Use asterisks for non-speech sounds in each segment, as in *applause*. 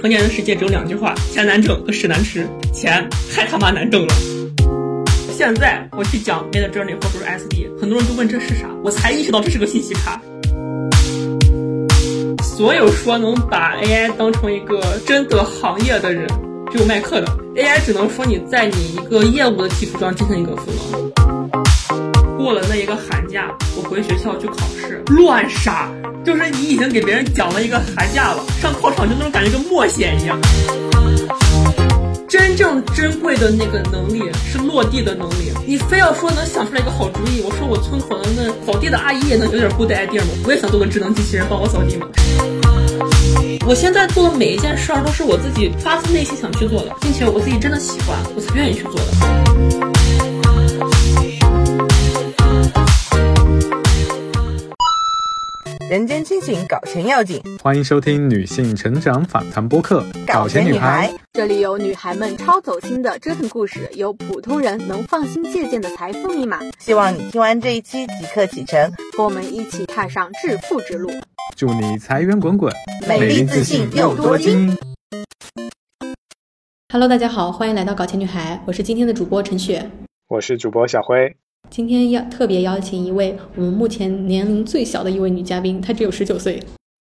成年人世界只有两句话：钱难挣和屎难吃。钱太他妈难挣了。现在我去讲 Mid Journey 或者是 SD，很多人都问这是啥，我才意识到这是个信息卡。所有说能把 AI 当成一个真的行业的人，只有麦克的 AI 只能说你在你一个业务的基础上进行一个赋能。过了那一个寒假，我回学校去考试，乱杀。就是你已经给别人讲了一个寒假了，上考场就那种感觉跟默写一样。真正珍贵的那个能力是落地的能力。你非要说能想出来一个好主意，我说我村口的那扫地的阿姨也能有点 good idea 吗？我也想做个智能机器人帮我扫地嘛。我现在做的每一件事儿都是我自己发自内心想去做的，并且我自己真的喜欢，我才愿意去做的。人间清醒，搞钱要紧。欢迎收听女性成长访谈播客《搞钱女孩》，这里有女孩们超走心的折腾故事，有普通人能放心借鉴的财富密码。希望你听完这一期即刻启程，和我们一起踏上致富之路。祝你财源滚滚，美丽自信又多金。Hello，大家好，欢迎来到搞钱女孩，我是今天的主播陈雪，我是主播小辉。今天邀特别邀请一位我们目前年龄最小的一位女嘉宾，她只有十九岁。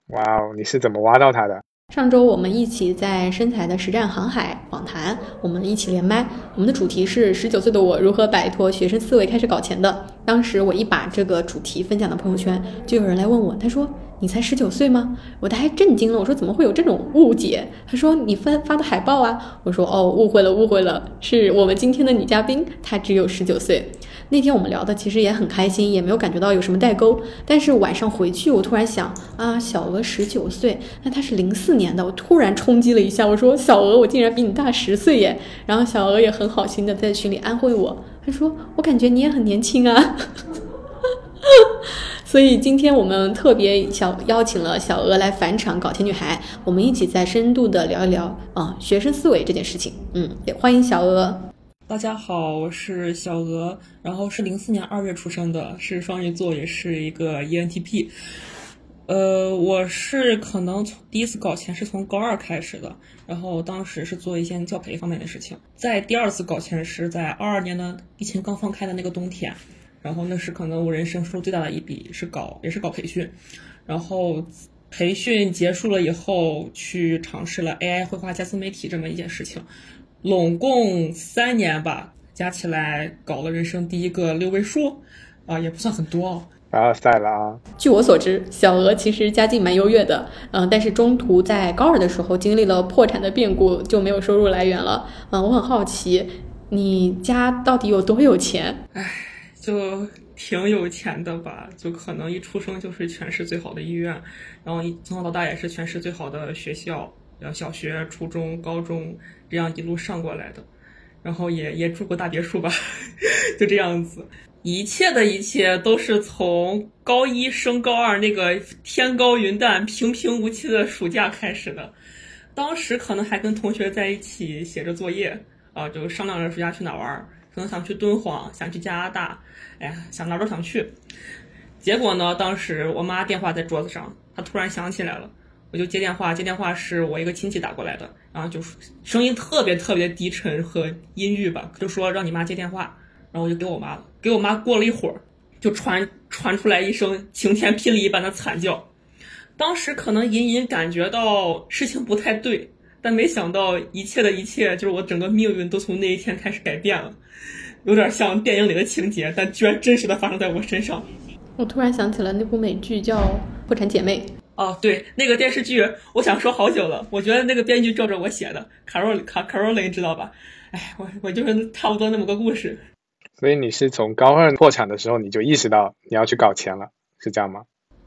哇哦，你是怎么挖到她的？上周我们一起在身材的实战航海访谈，我们一起连麦，我们的主题是十九岁的我如何摆脱学生思维开始搞钱的。当时我一把这个主题分享到朋友圈，就有人来问我，他说。你才十九岁吗？我都还震惊了。我说怎么会有这种误解？他说你发发的海报啊。我说哦，误会了，误会了，是我们今天的女嘉宾，她只有十九岁。那天我们聊的其实也很开心，也没有感觉到有什么代沟。但是晚上回去，我突然想啊，小娥十九岁，那她是零四年的，我突然冲击了一下。我说小娥，我竟然比你大十岁耶！然后小娥也很好心的在群里安慰我，她说我感觉你也很年轻啊。*laughs* *laughs* 所以今天我们特别小邀请了小鹅来返场搞钱女孩，我们一起再深度的聊一聊啊学生思维这件事情。嗯，也欢迎小鹅。大家好，我是小鹅，然后是零四年二月出生的，是双鱼座，也是一个 ENTP。呃，我是可能从第一次搞钱是从高二开始的，然后当时是做一些教培方面的事情。在第二次搞钱是在二二年的疫情刚放开的那个冬天。然后那是可能我人生收入最大的一笔，是搞也是搞培训，然后培训结束了以后，去尝试了 AI 绘画加自媒体这么一件事情，拢共三年吧，加起来搞了人生第一个六位数，啊，也不算很多。凡尔赛了啊！据我所知，小鹅其实家境蛮优越的，嗯，但是中途在高二的时候经历了破产的变故，就没有收入来源了。嗯，我很好奇，你家到底有多有钱？唉。就挺有钱的吧，就可能一出生就是全市最好的医院，然后从小到大也是全市最好的学校，然后小学、初中、高中这样一路上过来的，然后也也住过大别墅吧，*laughs* 就这样子，一切的一切都是从高一升高二那个天高云淡、平平无奇的暑假开始的，当时可能还跟同学在一起写着作业啊，就商量着暑假去哪玩。可能想去敦煌，想去加拿大，哎呀，想哪都想去。结果呢，当时我妈电话在桌子上，她突然想起来了，我就接电话。接电话是我一个亲戚打过来的，然后就声音特别特别低沉和阴郁吧，就说让你妈接电话。然后我就给我妈了。给我妈过了一会儿，就传传出来一声晴天霹雳一般的惨叫。当时可能隐隐感觉到事情不太对。但没想到一切的一切，就是我整个命运都从那一天开始改变了，有点像电影里的情节，但居然真实的发生在我身上。我突然想起了那部美剧叫《破产姐妹》。哦，对，那个电视剧，我想说好久了。我觉得那个编剧照着我写的，卡若卡卡若琳知道吧？哎，我我就是差不多那么个故事。所以你是从高二破产的时候，你就意识到你要去搞钱了，是这样吗？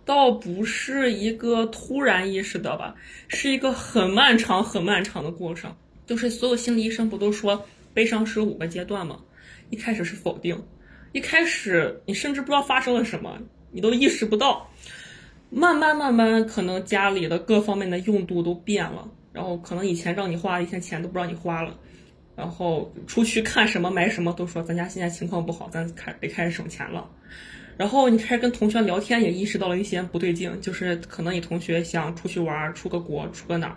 倒不是一个突然意识到吧，是一个很漫长、很漫长的过程。就是所有心理医生不都说悲伤是五个阶段吗？一开始是否定，一开始你甚至不知道发生了什么，你都意识不到。慢慢慢慢，可能家里的各方面的用度都变了，然后可能以前让你花的一些钱都不让你花了，然后出去看什么买什么都说咱家现在情况不好，咱开得开始省钱了。然后你开始跟同学聊天，也意识到了一些不对劲，就是可能你同学想出去玩，出个国，出个哪儿，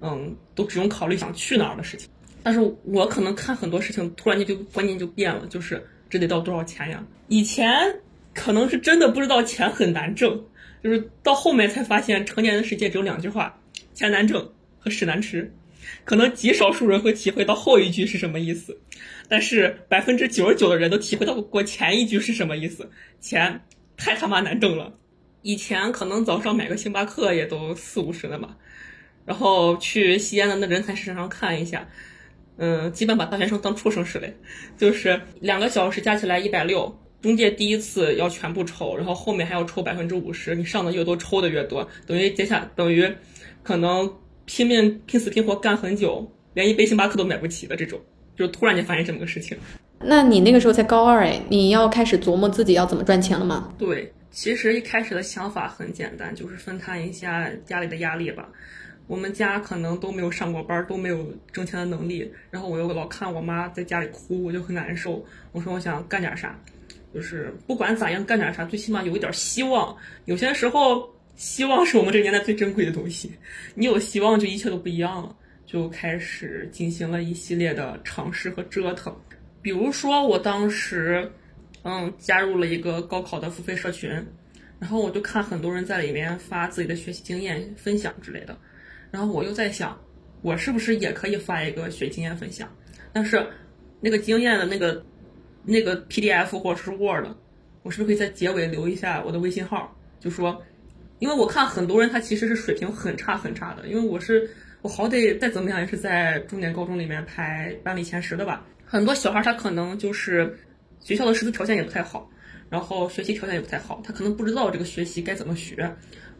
嗯，都只用考虑想去哪儿的事情。但是我可能看很多事情，突然间就观念就变了，就是这得到多少钱呀？以前可能是真的不知道钱很难挣，就是到后面才发现，成年人的世界只有两句话：钱难挣和屎难吃。可能极少数人会体会到后一句是什么意思，但是百分之九十九的人都体会到过前一句是什么意思。钱太他妈难挣了。以前可能早上买个星巴克也都四五十的嘛，然后去西安的那人才市场上看一下，嗯，基本把大学生当畜生似的，就是两个小时加起来一百六，中介第一次要全部抽，然后后面还要抽百分之五十，你上的越多抽的越多，等于接下等于可能拼命拼死拼活干很久，连一杯星巴克都买不起的这种，就突然间发现这么个事情。那你那个时候才高二哎，你要开始琢磨自己要怎么赚钱了吗？对，其实一开始的想法很简单，就是分摊一下家里的压力吧。我们家可能都没有上过班，都没有挣钱的能力，然后我又老看我妈在家里哭，我就很难受。我说我想干点啥，就是不管咋样干点啥，最起码有一点希望。有些时候，希望是我们这个年代最珍贵的东西。你有希望，就一切都不一样了。就开始进行了一系列的尝试和折腾。比如说，我当时，嗯，加入了一个高考的付费社群，然后我就看很多人在里面发自己的学习经验分享之类的，然后我又在想，我是不是也可以发一个学经验分享？但是那个经验的那个那个 PDF 或者是 Word，我是不是可以在结尾留一下我的微信号？就说，因为我看很多人他其实是水平很差很差的，因为我是我好歹再怎么样也是在重点高中里面排班里前十的吧。很多小孩他可能就是学校的师资条件也不太好，然后学习条件也不太好，他可能不知道这个学习该怎么学。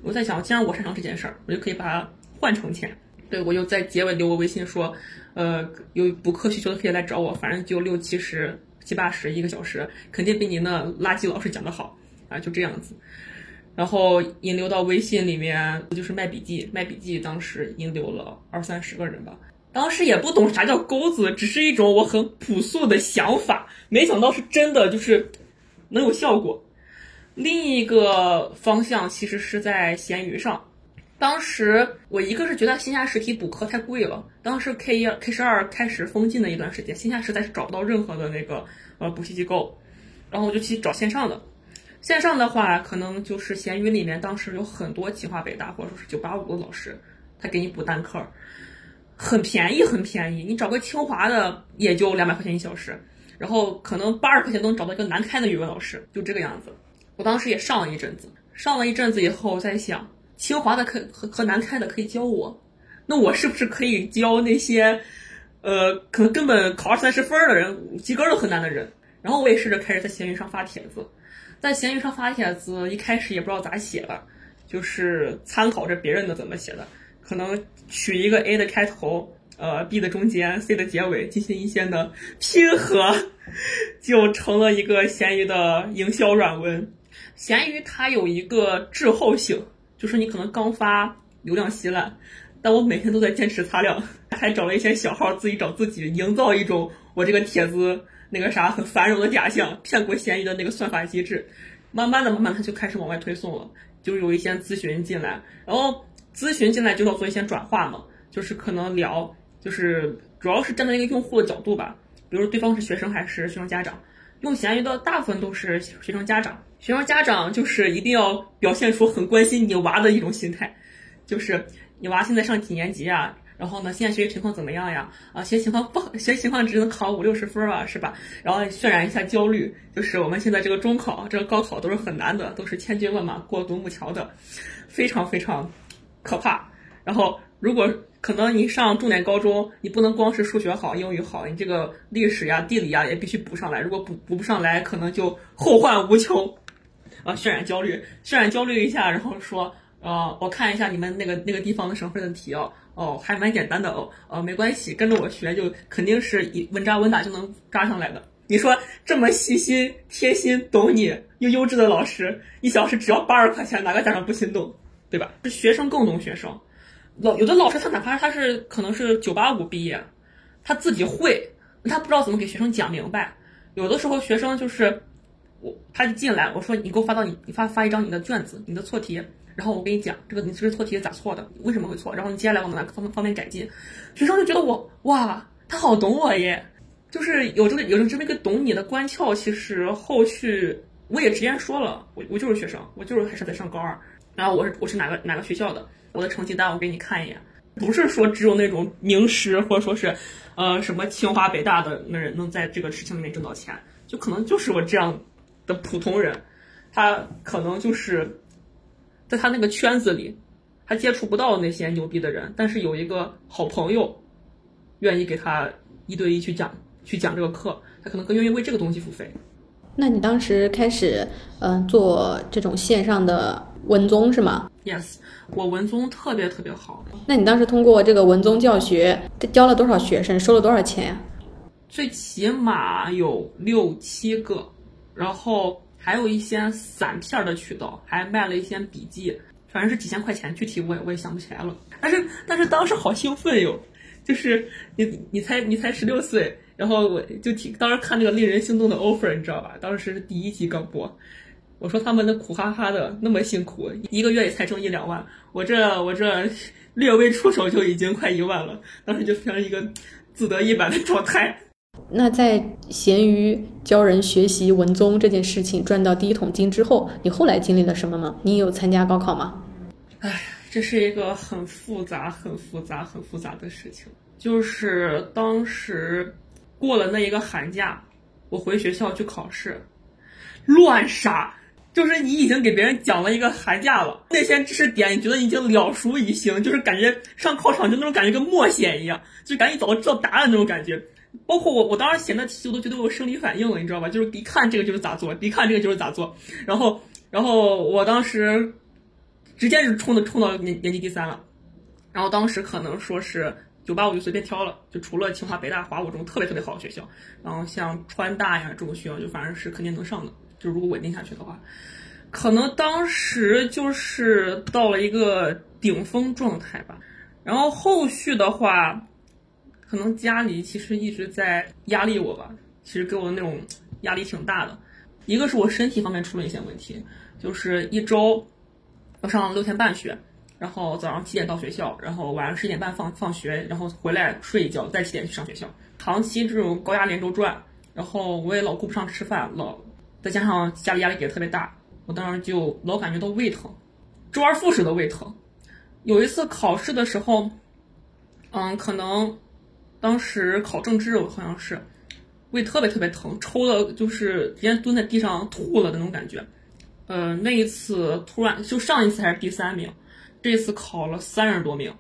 我在想，既然我擅长这件事儿，我就可以把换成钱。对我就在结尾留个微信说，呃，有补课需求的可以来找我，反正就六七十、七八十一个小时，肯定比你那垃圾老师讲的好啊，就这样子。然后引流到微信里面，就是卖笔记，卖笔记，当时引流了二三十个人吧。当时也不懂啥叫钩子，只是一种我很朴素的想法，没想到是真的，就是能有效果。另一个方向其实是在闲鱼上，当时我一个是觉得线下实体补课太贵了，当时 K 一 K 十二开始封禁的一段时间，线下实在是找不到任何的那个呃补习机构，然后我就去找线上的。线上的话，可能就是闲鱼里面当时有很多清华北大或者说是九八五的老师，他给你补单课。很便宜，很便宜。你找个清华的也就两百块钱一小时，然后可能八十块钱都能找到一个南开的语文老师，就这个样子。我当时也上了一阵子，上了一阵子以后，我在想清华的可和和南开的可以教我，那我是不是可以教那些，呃，可能根本考二三十分的人，及格都很难的人？然后我也试着开始在闲鱼上发帖子，在闲鱼上发帖子，一开始也不知道咋写的，就是参考着别人的怎么写的。可能取一个 A 的开头，呃，B 的中间，C 的结尾，进行一些的 *laughs* 拼合，就成了一个闲鱼的营销软文。闲鱼它有一个滞后性，就是你可能刚发流量稀烂，但我每天都在坚持擦亮，还找了一些小号自己找自己，营造一种我这个帖子那个啥很繁荣的假象，骗过闲鱼的那个算法机制。慢慢的，慢慢它就开始往外推送了，就有一些咨询进来，然后。咨询进来就要做一些转化嘛，就是可能聊，就是主要是站在一个用户的角度吧，比如对方是学生还是学生家长，用闲鱼的大部分都是学生家长，学生家长就是一定要表现出很关心你娃的一种心态，就是你娃现在上几年级啊？然后呢，现在学习情况怎么样呀？啊，学习情况不好，学习情况只能考五六十分吧，是吧？然后渲染一下焦虑，就是我们现在这个中考、这个高考都是很难的，都是千军万马过独木桥的，非常非常。可怕。然后，如果可能，你上重点高中，你不能光是数学好、英语好，你这个历史呀、地理呀也必须补上来。如果补补不上来，可能就后患无穷。啊，渲染焦虑，渲染焦虑一下，然后说，呃，我看一下你们那个那个地方的省份的题哦，哦，还蛮简单的哦，呃，没关系，跟着我学，就肯定是一稳扎稳打就能扎上来的。你说这么细心、贴心、懂你又优质的老师，一小时只要八十块钱，哪个家长不心动？对吧？是学生更懂学生，老有的老师他哪怕他是可能是九八五毕业，他自己会，他不知道怎么给学生讲明白。有的时候学生就是他一进来，我说你给我发到你，你发发一张你的卷子，你的错题，然后我跟你讲这个你这个错题咋错的，为什么会错，然后你接下来往哪方方面改进。学生就觉得我哇，他好懂我耶，就是有这个有这么一个懂你的关窍。其实后续我也直接说了，我我就是学生，我就是还是在上高二，然后我是我是哪个哪个学校的，我的成绩单我给你看一眼，不是说只有那种名师或者说是呃什么清华北大的那人能在这个事情里面挣到钱，就可能就是我这样的普通人。他可能就是在他那个圈子里，他接触不到那些牛逼的人，但是有一个好朋友愿意给他一对一去讲去讲这个课，他可能更愿意为这个东西付费。那你当时开始嗯、呃做这种线上的文综是吗？Yes，我文综特别特别好，那你当时通过这个文综教学教了多少学生，收了多少钱呀？最起码有六七个，然后还有一些散片的渠道，还卖了一些笔记，反正是几千块钱，具体我也我也想不起来了。*laughs* 但是但是当时好兴奋哟，就是你你才你才十六岁，然后我就听当时看那个令人心动的 offer，你知道吧？当时第一集刚播，我说他们那苦哈哈的那么辛苦，一个月也才挣一两万，我这我这略微出手就已经快一万了，当时就变成一个自得意满的状态。那在闲鱼教人学习文综这件事情赚到第一桶金之后，你后来经历了什么吗？你有参加高考吗？唉，这是一个很复杂、很复杂、很复杂的事情。就是当时过了那一个寒假，我回学校去考试，乱杀。就是你已经给别人讲了一个寒假了，那些知识点你觉得已经了熟于心，就是感觉上考场就那种感觉跟默写一样，就感觉早就知道答案那种感觉。包括我，我当时写那题我都觉得我有生理反应了，你知道吧？就是一看这个就是咋做，一看这个就是咋做。然后，然后我当时直接是冲的冲到年年级第三了。然后当时可能说是九八五就随便挑了，就除了清华、北大、华五这种特别特别好的学校，然后像川大呀这种学校就反正是肯定能上的。就如果稳定下去的话，可能当时就是到了一个顶峰状态吧。然后后续的话，可能家里其实一直在压力我吧，其实给我的那种压力挺大的。一个是我身体方面出了一些问题，就是一周要上六天半学，然后早上七点到学校，然后晚上十点半放放学，然后回来睡一觉，再七点去上学校。长期这种高压连轴转，然后我也老顾不上吃饭，老再加上家里压力给的特别大，我当时就老感觉到胃疼，周而复始的胃疼。有一次考试的时候，嗯，可能当时考政治，我好像是胃特别特别疼，抽的就是直接蹲在地上吐了那种感觉。呃，那一次突然就上一次还是第三名，这次考了三十多名，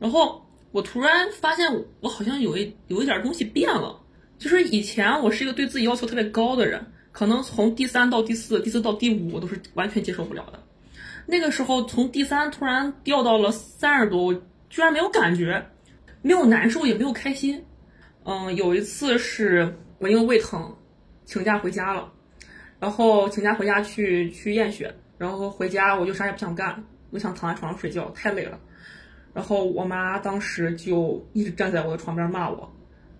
然后我突然发现我好像有一有一点东西变了，就是以前我是一个对自己要求特别高的人，可能从第三到第四，第四到第五我都是完全接受不了的。那个时候从第三突然掉到了三十多，我居然没有感觉，没有难受，也没有开心。嗯，有一次是我因为胃疼请假回家了。然后请假回家去去验血，然后回家我就啥也不想干，我想躺在床上睡觉，太累了。然后我妈当时就一直站在我的床边骂我，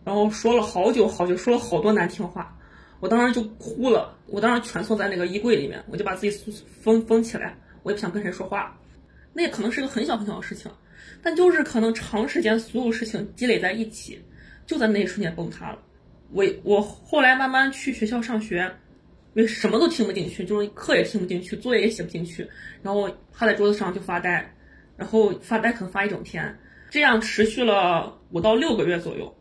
然后说了好久好久，说了好多难听话。我当时就哭了，我当时蜷缩在那个衣柜里面，我就把自己封封起来，我也不想跟谁说话。那也可能是个很小很小的事情，但就是可能长时间所有事情积累在一起，就在那一瞬间崩塌了。我我后来慢慢去学校上学。因为什么都听不进去，就是课也听不进去，作业也写不进去，然后趴在桌子上就发呆，然后发呆可能发一整天，这样持续了五到六个月左右，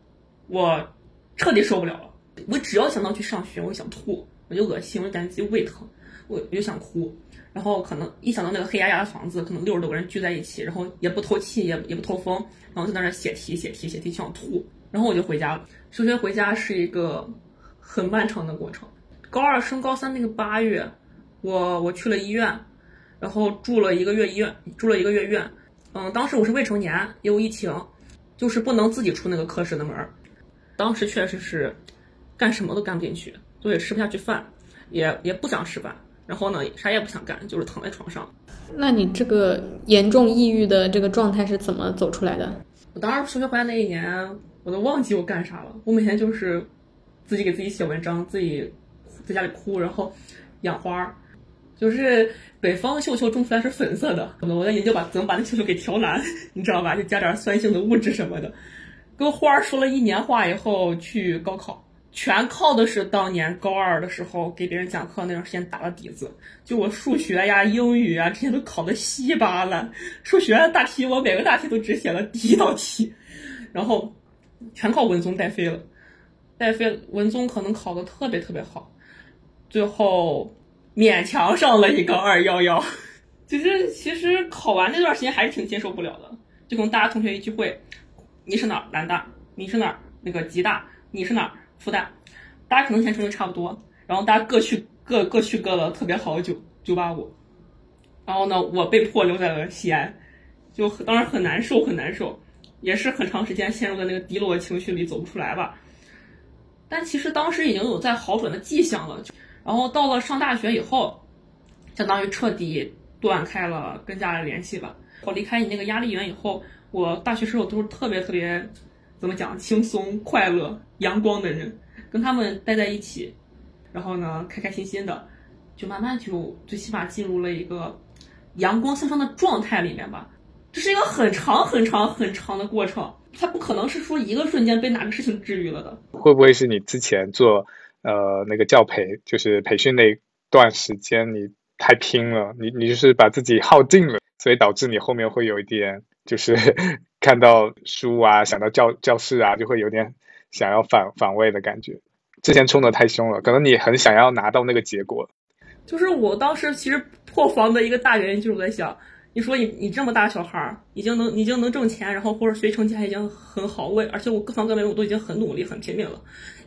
我彻底受不了了。我只要想到去上学，我想吐，我就恶心，我就感觉自己胃疼，我我就想哭。然后可能一想到那个黑压压的房子，可能六十多个人聚在一起，然后也不透气，也也不透风，然后就在那写题写题写题，想吐。然后我就回家了。休学回家是一个很漫长的过程。高二升高三那个八月，我我去了医院，然后住了一个月医院，住了一个月院。嗯，当时我是未成年，也有疫情，就是不能自己出那个科室的门儿。当时确实是干什么都干不进去，就也吃不下去饭，也也不想吃饭。然后呢，啥也不想干，就是躺在床上。那你这个严重抑郁的这个状态是怎么走出来的？我当时休学回来那一年，我都忘记我干啥了。我每天就是自己给自己写文章，自己。在家里哭，然后养花儿，就是北方的绣球种出来是粉色的，我在研究把怎么把那绣球给调蓝，你知道吧？就加点酸性的物质什么的。跟花儿说了一年话以后去高考，全靠的是当年高二的时候给别人讲课那段时间打的底子。就我数学呀、英语啊这些都考的稀巴烂，数学大题我每个大题都只写了第一道题，然后全靠文综带飞了。带飞文综可能考的特别特别好，最后勉强上了一个 *laughs* 二幺幺。其实其实考完那段时间还是挺接受不了的，就跟大家同学一聚会，你是哪儿？南大，你是哪儿？那个吉大，你是哪儿？复旦，大家可能前成绩差不多，然后大家各去各各去各的特别好的九九八五，然后呢，我被迫留在了西安，就当时很难受，很难受，也是很长时间陷入在那个低落的情绪里走不出来吧。但其实当时已经有在好转的迹象了，然后到了上大学以后，相当于彻底断开了跟家人联系吧。我离开你那个压力源以后，我大学室友都是特别特别，怎么讲，轻松、快乐、阳光的人，跟他们待在一起，然后呢，开开心心的，就慢慢就最起码进入了一个阳光向上的状态里面吧。这是一个很长很长很长的过程，它不可能是说一个瞬间被哪个事情治愈了的。会不会是你之前做呃那个教培，就是培训那段时间你太拼了，你你就是把自己耗尽了，所以导致你后面会有一点就是看到书啊，想到教教室啊，就会有点想要反反胃的感觉。之前冲的太凶了，可能你很想要拿到那个结果。就是我当时其实破防的一个大原因，就是我在想。你说你你这么大小孩儿，已经能已经能挣钱，然后或者学习成绩还已经很好，我而且我各方各面我都已经很努力很拼命了，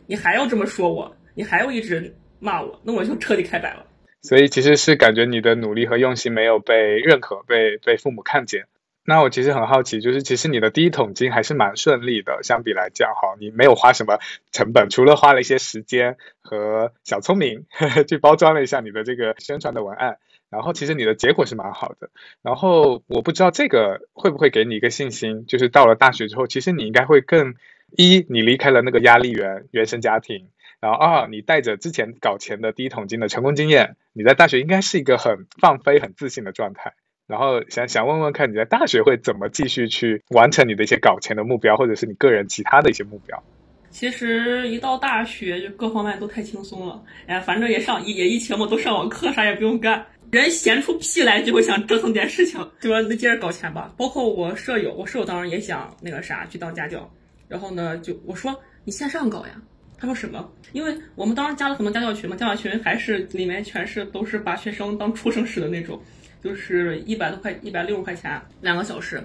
你还要这么说我，你还要一直骂我，那我就彻底开摆了。所以其实是感觉你的努力和用心没有被认可，被被父母看见。那我其实很好奇，就是其实你的第一桶金还是蛮顺利的，相比来讲哈，你没有花什么成本，除了花了一些时间和小聪明呵呵 *laughs* 去包装了一下你的这个宣传的文案。然后其实你的结果是蛮好的，然后我不知道这个会不会给你一个信心，就是到了大学之后，其实你应该会更一，你离开了那个压力源原生家庭，然后二，你带着之前搞钱的第一桶金的成功经验，你在大学应该是一个很放飞、很自信的状态。然后想想问问看，你在大学会怎么继续去完成你的一些搞钱的目标，或者是你个人其他的一些目标？其实一到大学就各方面都太轻松了，哎，反正也上也疫情嘛，都上网课，啥也不用干。人闲出屁来就会想折腾点事情，就说那接着搞钱吧。包括我舍友，我舍友当时也想那个啥去当家教。然后呢，就我说你线上搞呀，他说什么？因为我们当时加了很多家教群嘛，家教群还是里面全是都是把学生当畜生使的那种，就是一百多块、一百六十块钱两个小时，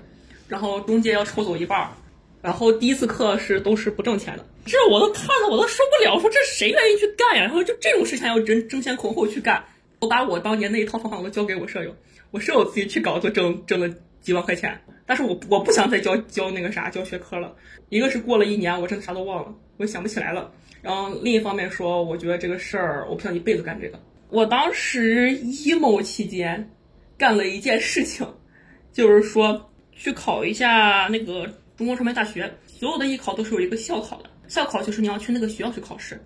然后中介要抽走一半儿，然后第一次课是都是不挣钱的。这我都看的我都受不了，说这谁愿意去干呀？然后就这种事情要争争先恐后去干。我把我当年那一套方法我都交给我舍友，我舍友自己去搞，就挣挣了几万块钱。但是我我不想再教教那个啥教学科了，一个是过了一年，我真的啥都忘了，我想不起来了。然后另一方面说，我觉得这个事儿我不想一辈子干这个。我当时 emo 期间干了一件事情，就是说去考一下那个中国传媒大学，所有的艺考都是有一个校考的，校考就是你要去那个学校去考试。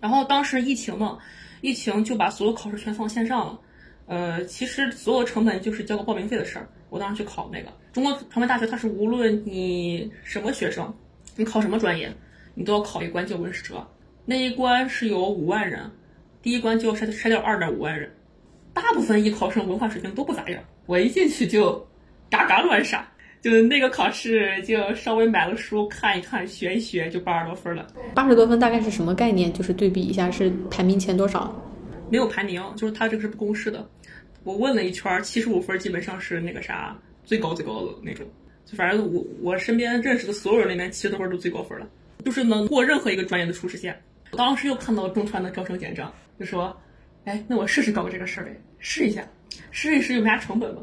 然后当时疫情嘛。疫情就把所有考试全放线上了，呃，其实所有成本就是交个报名费的事儿。我当时去考那个中国传媒大学，它是无论你什么学生，你考什么专业，你都要考一关叫文史哲，那一关是有五万人，第一关就要筛筛掉二点五万人，大部分艺考生文化水平都不咋样，我一进去就嘎嘎乱傻，就那个考试就稍微买了书看一看学一学就八十多分了。八十多分大概是什么概念？就是对比一下是排名前多少？没有排名，就是它这个是不公示的。我问了一圈，七十五分基本上是那个啥最高最高的那种。就反正我我身边认识的所有人里面，七十多分都最高分了，就是能过任何一个专业的初试线。我当时又看到中传的招生简章，就说，哎，那我试试搞这个事儿呗，试一下，试一试又没啥成本嘛。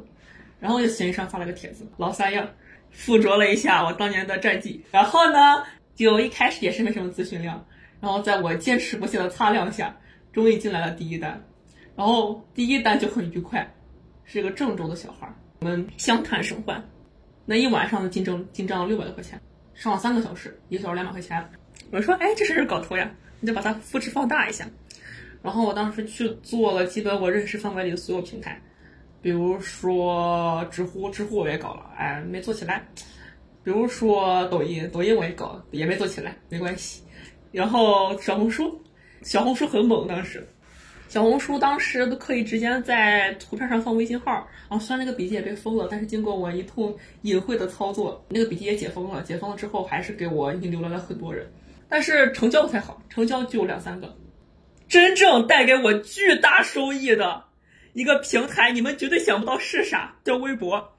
然后就闲鱼上发了个帖子，老三样，附着了一下我当年的战绩。然后呢，就一开始也是没什么咨询量，然后在我坚持不懈的擦亮下，终于进来了第一单。然后第一单就很愉快，是一个郑州的小孩，我们相谈甚欢。那一晚上的进账进账六百多块钱，上了三个小时，一个小时两百块钱。我说，哎，这事搞头呀，你就把它复制放大一下。然后我当时去做了基本我认识范围里的所有平台，比如说知乎，知乎我也搞了，哎，没做起来。比如说抖音，抖音我也搞，也没做起来，没关系。然后小红书，小红书很猛，当时，小红书当时都可以直接在图片上放微信号。然后虽然那个笔记也被封了，但是经过我一通隐晦的操作，那个笔记也解封了。解封了之后，还是给我引流来了很多人，但是成交不太好，成交就两三个。真正带给我巨大收益的一个平台，你们绝对想不到是啥，叫微博。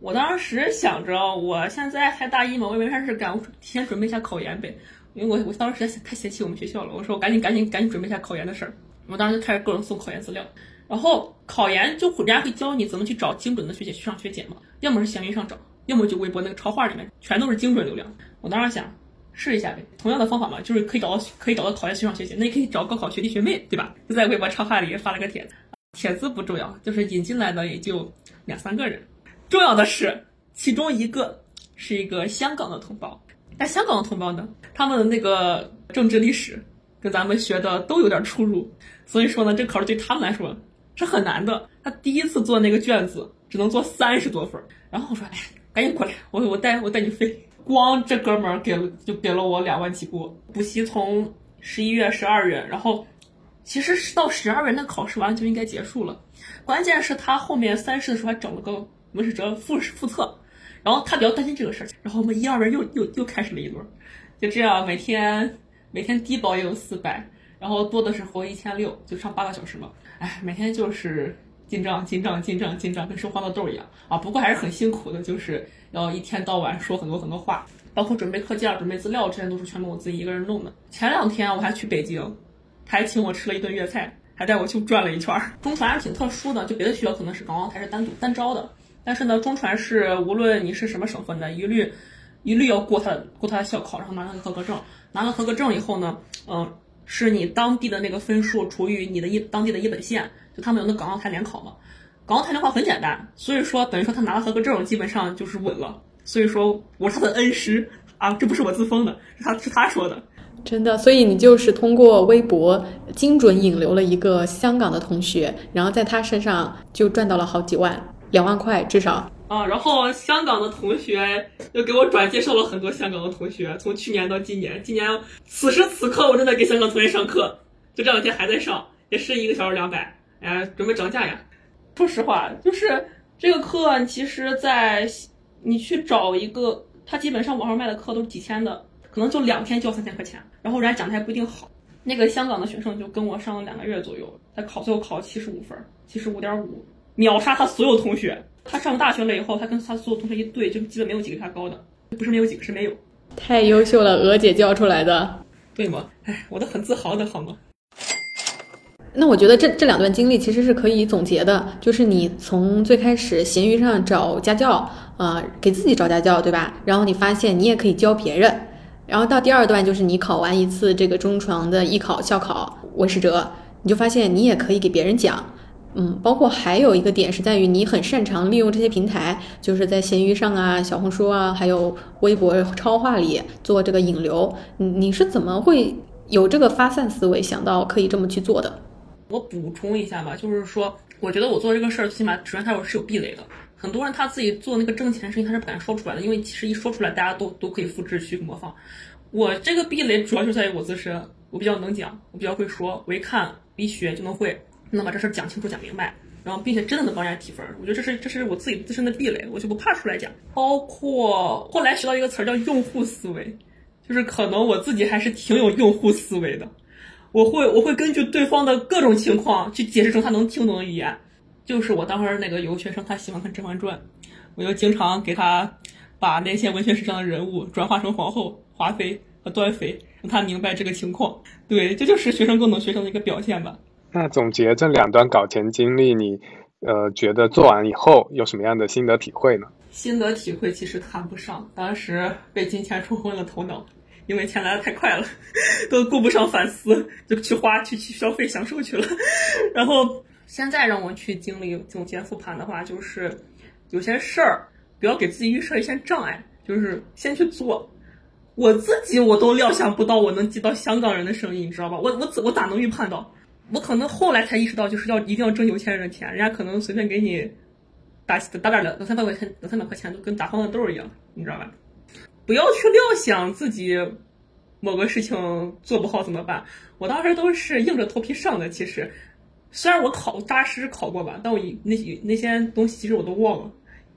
我当时想着，我现在还大一嘛，我也没啥事干，我提前准备一下考研呗。因为我我当时在太嫌弃我们学校了，我说我赶紧赶紧赶紧准备一下考研的事儿。我当时就开始各种送考研资料，然后考研就人家会教你怎么去找精准的学姐去上学姐嘛，要么是闲鱼上找，要么就微博那个超话里面全都是精准流量。我当时想试一下呗，同样的方法嘛，就是可以找到可以找到考研学长学姐，那也可以找高考学弟学妹，对吧？就在微博超话里发了个帖子，帖子不重要，就是引进来的也就两三个人。重要的是，其中一个是一个香港的同胞。但香港的同胞呢，他们的那个政治历史跟咱们学的都有点出入，所以说呢，这考试对他们来说是很难的。他第一次做那个卷子，只能做三十多分。然后我说：“哎，赶紧过来，我我带我带你飞。”光这哥们儿给了就给了我两万起步。补习从十一月、十二月，然后其实是到十二月那考试完就应该结束了。关键是他后面三试的时候还整了个。文史哲复复测，然后他比较担心这个事儿，然后我们一二月又又又开始了一轮，就这样每天每天低保也有四百，然后多的时候一千六，就上八个小时嘛，哎，每天就是进账进账进账进账，跟收欢乐豆一样啊，不过还是很辛苦的，就是要一天到晚说很多很多话，包括准备课件、准备资料，这些都是全部我自己一个人弄的。前两天我还去北京，他还请我吃了一顿粤菜，还带我去转了一圈。中传还挺特殊的，就别的学校可能是港澳台是单独单招的。但是呢，中传是无论你是什么省份的，一律一律要过他过他的校考，然后拿那个合格证。拿了合格证以后呢，嗯，是你当地的那个分数除以你的一当地的一本线，就他们有那港澳台联考嘛。港澳台联考很简单，所以说等于说他拿了合格证，基本上就是稳了。所以说我是他的恩师啊，这不是我自封的，是他是他说的。真的，所以你就是通过微博精准引流了一个香港的同学，然后在他身上就赚到了好几万。两万块至少啊，然后香港的同学又给我转介绍了很多香港的同学，从去年到今年，今年此时此刻我正在给香港同学上课，就这两天还在上，也是一个小时两百，哎，准备涨价呀。说实话，就是这个课，其实，在你去找一个，他基本上网上卖的课都是几千的，可能就两天就要三千块钱，然后人家讲的还不一定好。那个香港的学生就跟我上了两个月左右，他考最后考了七十五分，七十五点五。秒杀他所有同学。他上大学了以后，他跟他所有同学一对，就基本没有几个比他高的，不是没有几个，是没有。太优秀了，娥姐教出来的，对吗？哎，我都很自豪的，好吗？那我觉得这这两段经历其实是可以总结的，就是你从最开始闲鱼上找家教，呃，给自己找家教，对吧？然后你发现你也可以教别人，然后到第二段就是你考完一次这个中传的艺考、校考、文史哲，你就发现你也可以给别人讲。嗯，包括还有一个点是在于你很擅长利用这些平台，就是在闲鱼上啊、小红书啊，还有微博超话里做这个引流。你你是怎么会有这个发散思维，想到可以这么去做的？我补充一下吧，就是说，我觉得我做这个事儿，起码首先它有是有壁垒的。很多人他自己做那个挣钱的事情，他是不敢说出来的，因为其实一说出来，大家都都可以复制去模仿。我这个壁垒主要就在于我自身，我比较能讲，我比较会说，我一看一学就能会。能把这事讲清楚、讲明白，然后并且真的能帮人家提分，我觉得这是这是我自己自身的壁垒，我就不怕出来讲。包括后来学到一个词儿叫用户思维，就是可能我自己还是挺有用户思维的，我会我会根据对方的各种情况去解释成他能听懂的语言。就是我当时那个有个学生，他喜欢看《甄嬛传》，我就经常给他把那些文学史上的人物转化成皇后、华妃和端妃，让他明白这个情况。对，这就是学生更懂学生的一个表现吧。那总结这两段搞钱经历，你呃觉得做完以后有什么样的心得体会呢？心得体会其实谈不上，当时被金钱冲昏了头脑，因为钱来的太快了，*laughs* 都顾不上反思，就去花去去消费享受去了。然后现在让我去经历总结复盘的话，就是有些事儿不要给自己预设一些障碍，就是先去做。我自己我都料想不到我能接到香港人的生意，你知道吧？我我我咋能预判到？我可能后来才意识到，就是要一定要挣有钱人的钱，人家可能随便给你打打点两两三百块钱，两三百块钱都跟打黄豆一样，你知道吧？不要去料想自己某个事情做不好怎么办。我当时都是硬着头皮上的，其实虽然我考扎实考过吧，但我那些那些东西其实我都忘了。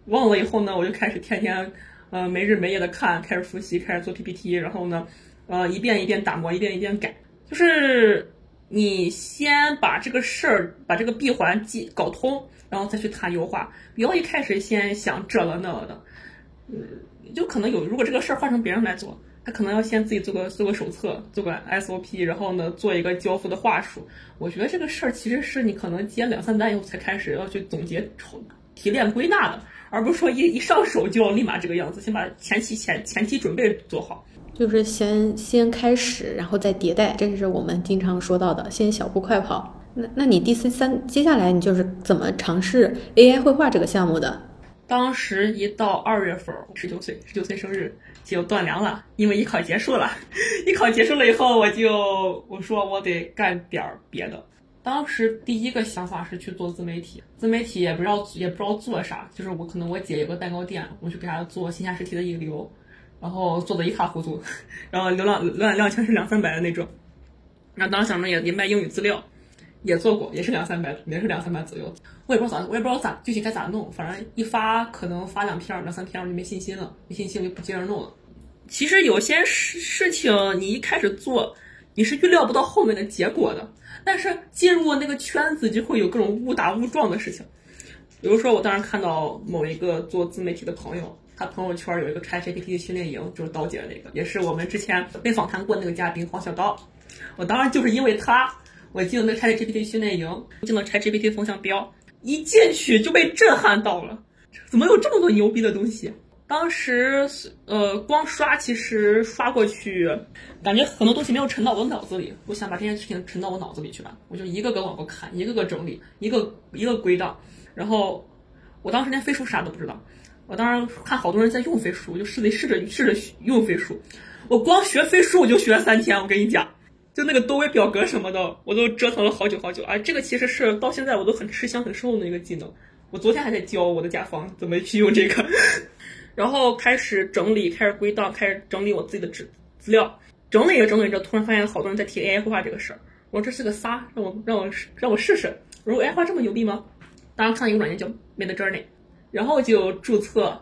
忘了以后呢，我就开始天天呃没日没夜的看，开始复习，开始做 PPT，然后呢呃一遍一遍打磨，一遍一遍改，就是。你先把这个事儿，把这个闭环记搞通，然后再去谈优化。不要一开始先想这了那了的，嗯，就可能有，如果这个事儿换成别人来做，他可能要先自己做个做个手册，做个 SOP，然后呢做一个交付的话术。我觉得这个事儿其实是你可能接两三单以后才开始要去总结、提炼、归纳的，而不是说一一上手就要立马这个样子，先把前期前前期准备做好。就是先先开始，然后再迭代，这是我们经常说到的，先小步快跑。那那你第四三，接下来你就是怎么尝试 AI 绘画这个项目的？当时一到二月份，十九岁，十九岁生日就断粮了，因为艺考结束了。*laughs* 艺考结束了以后，我就我说我得干点别的。当时第一个想法是去做自媒体，自媒体也不知道也不知道做啥，就是我可能我姐有个蛋糕店，我去给她做线下实体的引流。然后做的一塌糊涂，*laughs* 然后浏览浏览量全是两三百的那种，然后当时想着也也卖英语资料，也做过，也是两三百，也是两三百左右。我也不知道咋，我也不知道咋具体该咋弄，反正一发可能发两篇两三篇我就没信心了，没信心我就不接着弄了。其实有些事事情你一开始做，你是预料不到后面的结果的，但是进入那个圈子就会有各种误打误撞的事情。比如说我当时看到某一个做自媒体的朋友。他朋友圈有一个 ChatGPT 的训练营，就是刀姐那个，也是我们之前被访谈过那个嘉宾黄小刀。我当时就是因为他，我进了那 ChatGPT 训练营，进了 ChatGPT 风向标，一进去就被震撼到了，怎么有这么多牛逼的东西？当时呃，光刷其实刷过去，感觉很多东西没有沉到我脑子里。我想把这件事情沉到我脑子里去吧，我就一个个往过看，一个个整理，一个一个归档。然后我当时连飞书啥都不知道。我当时看好多人在用飞书，我就试着试着试着用飞书。我光学飞书我就学了三天，我跟你讲，就那个多维表格什么的，我都折腾了好久好久。啊，这个其实是到现在我都很吃香很受用的一个技能。我昨天还在教我的甲方怎么去用这个，*laughs* 然后开始整理，开始归档，开始整理我自己的资资料。整理着整理着，突然发现好多人在提 AI 绘画这个事儿。我说这是个仨，让我让我让我试试。我说 AI 画这么牛逼吗？当时看到一个软件叫 Mid Journey。然后就注册，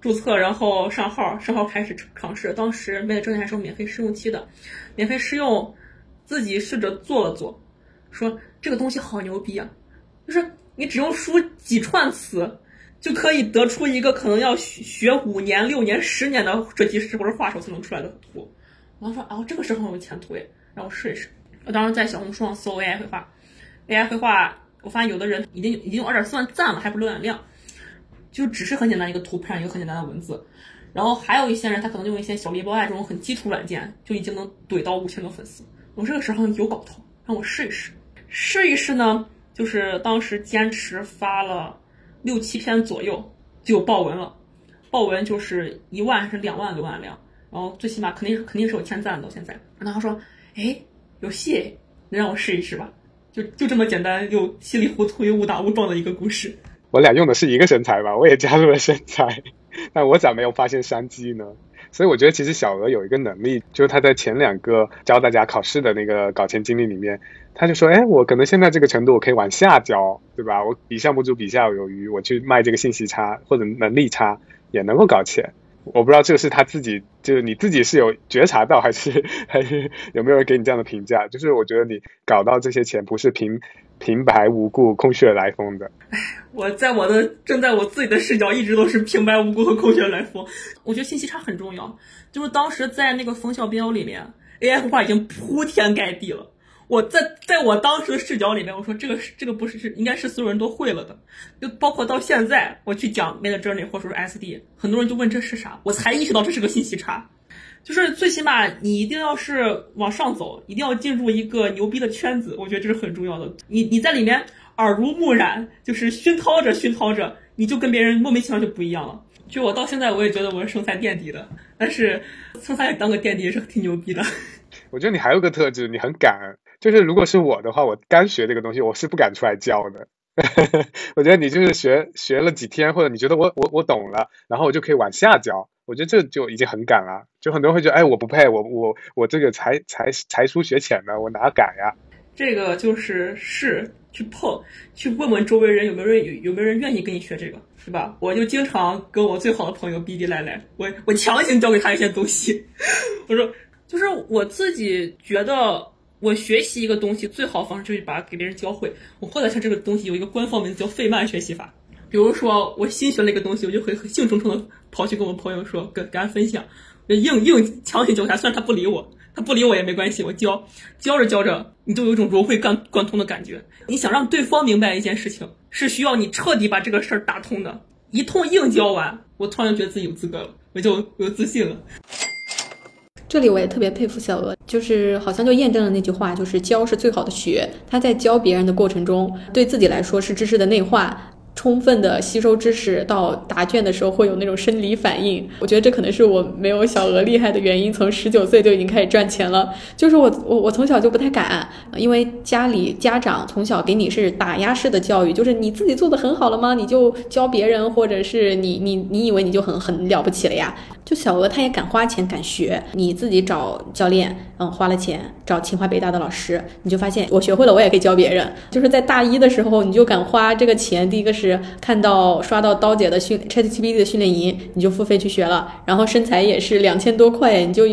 注册，然后上号，上号开始尝试。当时为了挣钱还是有免费试用期的，免费试用，自己试着做了做，说这个东西好牛逼啊！就是你只用输几串词，就可以得出一个可能要学五年、六年、十年的设计师或者画手才能出来的图。我说啊，这个是很有前途诶，让我试一试。我当时在小红书上搜 AI 绘画，AI 绘画，我发现有的人已经已经有二点四万赞了，还不浏览量。就只是很简单一个图片，一个很简单的文字，然后还有一些人，他可能用一些小米包爱这种很基础软件，就已经能怼到五千多粉丝。我这个时候有搞头，让我试一试，试一试呢，就是当时坚持发了六七篇左右就爆文了，爆文就是一万还是两万浏览量，然后最起码肯定肯定是有千赞到现在。然后他说，哎，有戏，能让我试一试吧？就就这么简单又稀里糊涂又误打误撞的一个故事。我俩用的是一个身材吧，*laughs* 我也加入了身材，*laughs* 但我咋没有发现商机呢？所以我觉得其实小鹅有一个能力，就是他在前两个教大家考试的那个搞钱经历里面，他就说，哎，我可能现在这个程度我可以往下教，对吧？我比上不足，比下有余，我去卖这个信息差或者能力差也能够搞钱。我不知道这个是他自己，就是你自己是有觉察到，还是 *laughs* 还是有没有人给你这样的评价？就是我觉得你搞到这些钱不是凭。平白无故、空穴来风的。唉，*laughs* 我在我的站在我自己的视角，一直都是平白无故和空穴来风。我觉得信息差很重要。就是当时在那个冯小标里面，AI 绘画已经铺天盖地了。我在在我当时的视角里面，我说这个是这个不是是应该是所有人都会了的。就包括到现在，我去讲 Mid Journey 或者说 SD，很多人就问这是啥，我才意识到这是个信息差。就是最起码你一定要是往上走，一定要进入一个牛逼的圈子，我觉得这是很重要的。你你在里面耳濡目染，就是熏陶着熏陶着，你就跟别人莫名其妙就不一样了。就我到现在我也觉得我是生财垫底的，但是生财当个垫底也是挺牛逼的。*laughs* 我觉得你还有个特质，你很敢，就是如果是我的话，我刚学这个东西，我是不敢出来教的。*laughs* 我觉得你就是学学了几天，或者你觉得我我我懂了，然后我就可以往下教。我觉得这就已经很敢了。就很多人会觉得，哎，我不配，我我我这个才才才疏学浅呢，我哪敢呀？这个就是试去碰，去问问周围人有没有人有有没有人愿意跟你学这个，是吧？我就经常跟我最好的朋友逼逼赖赖，我我强行教给他一些东西。*laughs* 我说，就是我自己觉得，我学习一个东西最好的方式就是把它给别人教会。我后来看这个东西有一个官方名字叫费曼学习法。比如说我新学了一个东西，我就会兴冲冲的跑去跟我朋友说，跟跟他分享，硬硬强行教他，虽然他不理我。他不理我也没关系，我教教着教着，你就有种融会贯贯通的感觉。你想让对方明白一件事情，是需要你彻底把这个事儿打通的。一通硬教完，我突然觉得自己有资格了，我就有自信了。这里我也特别佩服小鹅，就是好像就验证了那句话，就是教是最好的学。他在教别人的过程中，对自己来说是知识的内化。充分的吸收知识，到答卷的时候会有那种生理反应。我觉得这可能是我没有小额厉害的原因。从十九岁就已经开始赚钱了，就是我我我从小就不太敢，因为家里家长从小给你是打压式的教育，就是你自己做的很好了吗？你就教别人，或者是你你你以为你就很很了不起了呀？就小鹅他也敢花钱敢学，你自己找教练，嗯，花了钱找清华北大的老师，你就发现我学会了，我也可以教别人。就是在大一的时候，你就敢花这个钱，第一个是。看到刷到刀姐的训 ChatGPT 的训练营，你就付费去学了，然后身材也是两千多块，你就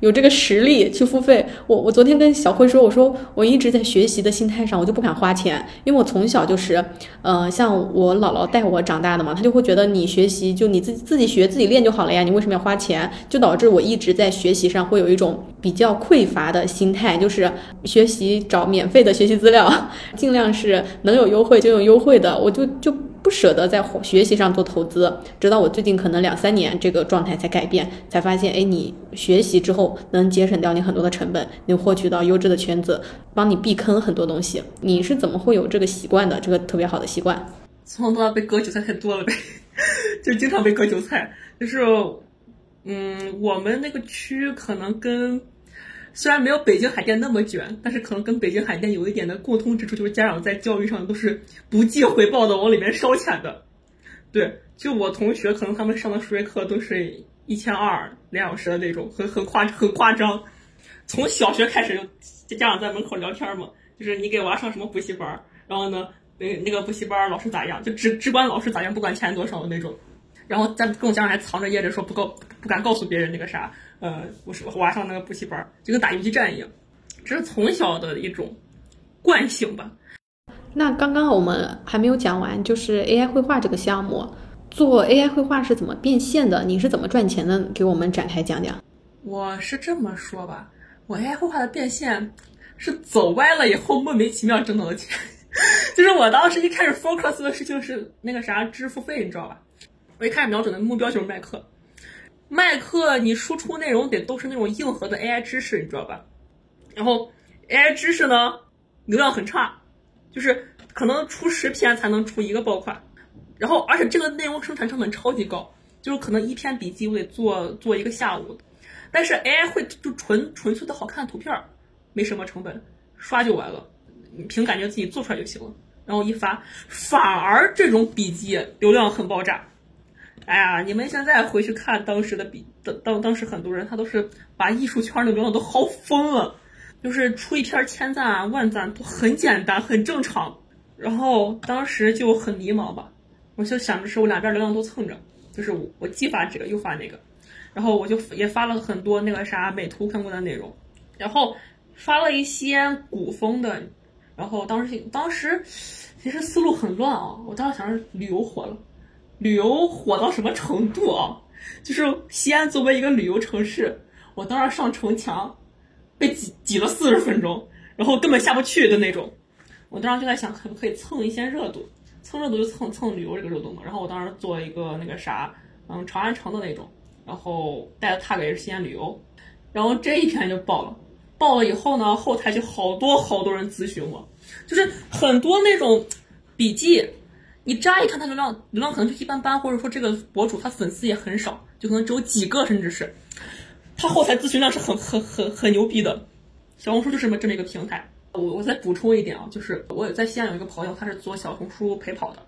有这个实力去付费。我我昨天跟小辉说，我说我一直在学习的心态上，我就不敢花钱，因为我从小就是，呃，像我姥姥带我长大的嘛，他就会觉得你学习就你自己自己学自己练就好了呀，你为什么要花钱？就导致我一直在学习上会有一种比较匮乏的心态，就是学习找免费的学习资料，尽量是能有优惠就用优惠的，我就就。不舍得在学习上做投资，直到我最近可能两三年这个状态才改变，才发现，哎，你学习之后能节省掉你很多的成本，能获取到优质的圈子，帮你避坑很多东西。你是怎么会有这个习惯的？这个特别好的习惯？从小到大被割韭菜太多了呗，*laughs* 就经常被割韭菜。就是，嗯，我们那个区可能跟。虽然没有北京海淀那么卷，但是可能跟北京海淀有一点的共通之处，就是家长在教育上都是不计回报的往里面烧钱的。对，就我同学，可能他们上的数学课都是一千二两小时的那种，很很夸很夸张。从小学开始就家长在门口聊天嘛，就是你给娃上什么补习班，然后呢，那那个补习班老师咋样，就只只管老师咋样，不管钱多少的那种。然后在跟我家长还藏着掖着说不告不敢告诉别人那个啥。呃，我是我娃上那个补习班，就跟打游击战一样，这是从小的一种惯性吧。那刚刚我们还没有讲完，就是 AI 绘画这个项目，做 AI 绘画是怎么变现的？你是怎么赚钱的？给我们展开讲讲。我是这么说吧，我 AI 绘画的变现是走歪了以后莫名其妙挣到的钱。*laughs* 就是我当时一开始 focus 的事情是那个啥支付费，你知道吧？我一开始瞄准的目标就是卖课。麦克，你输出内容得都是那种硬核的 AI 知识，你知道吧？然后 AI 知识呢，流量很差，就是可能出十篇才能出一个爆款。然后，而且这个内容生产成本超级高，就是可能一篇笔记我得做做一个下午。但是 AI 会就纯纯粹的好看图片，没什么成本，刷就完了，凭感觉自己做出来就行了。然后一发，反而这种笔记流量很爆炸。哎呀，你们现在回去看当时的比当当当时很多人他都是把艺术圈的流量都薅疯了，就是出一篇千赞啊万赞都很简单很正常，然后当时就很迷茫吧，我就想着是我两边流量都蹭着，就是我我既发这个又发那个，然后我就也发了很多那个啥美图相关的内容，然后发了一些古风的，然后当时当时其实思路很乱啊，我当时想着旅游火了。旅游火到什么程度啊？就是西安作为一个旅游城市，我当时上城墙被挤挤了四十分钟，然后根本下不去的那种。我当时就在想，可不可以蹭一些热度？蹭热度就蹭蹭旅游这个热度嘛。然后我当时做了一个那个啥，嗯，长安城的那种，然后带的 tag 也是西安旅游，然后这一篇就爆了。爆了以后呢，后台就好多好多人咨询我，就是很多那种笔记。你乍一看他流量，流量可能就一般般，或者说这个博主他粉丝也很少，就可能只有几个，甚至是他后台咨询量是很很很很牛逼的。小红书就是这么这么一个平台，我我再补充一点啊，就是我在西安有一个朋友，他是做小红书陪跑的，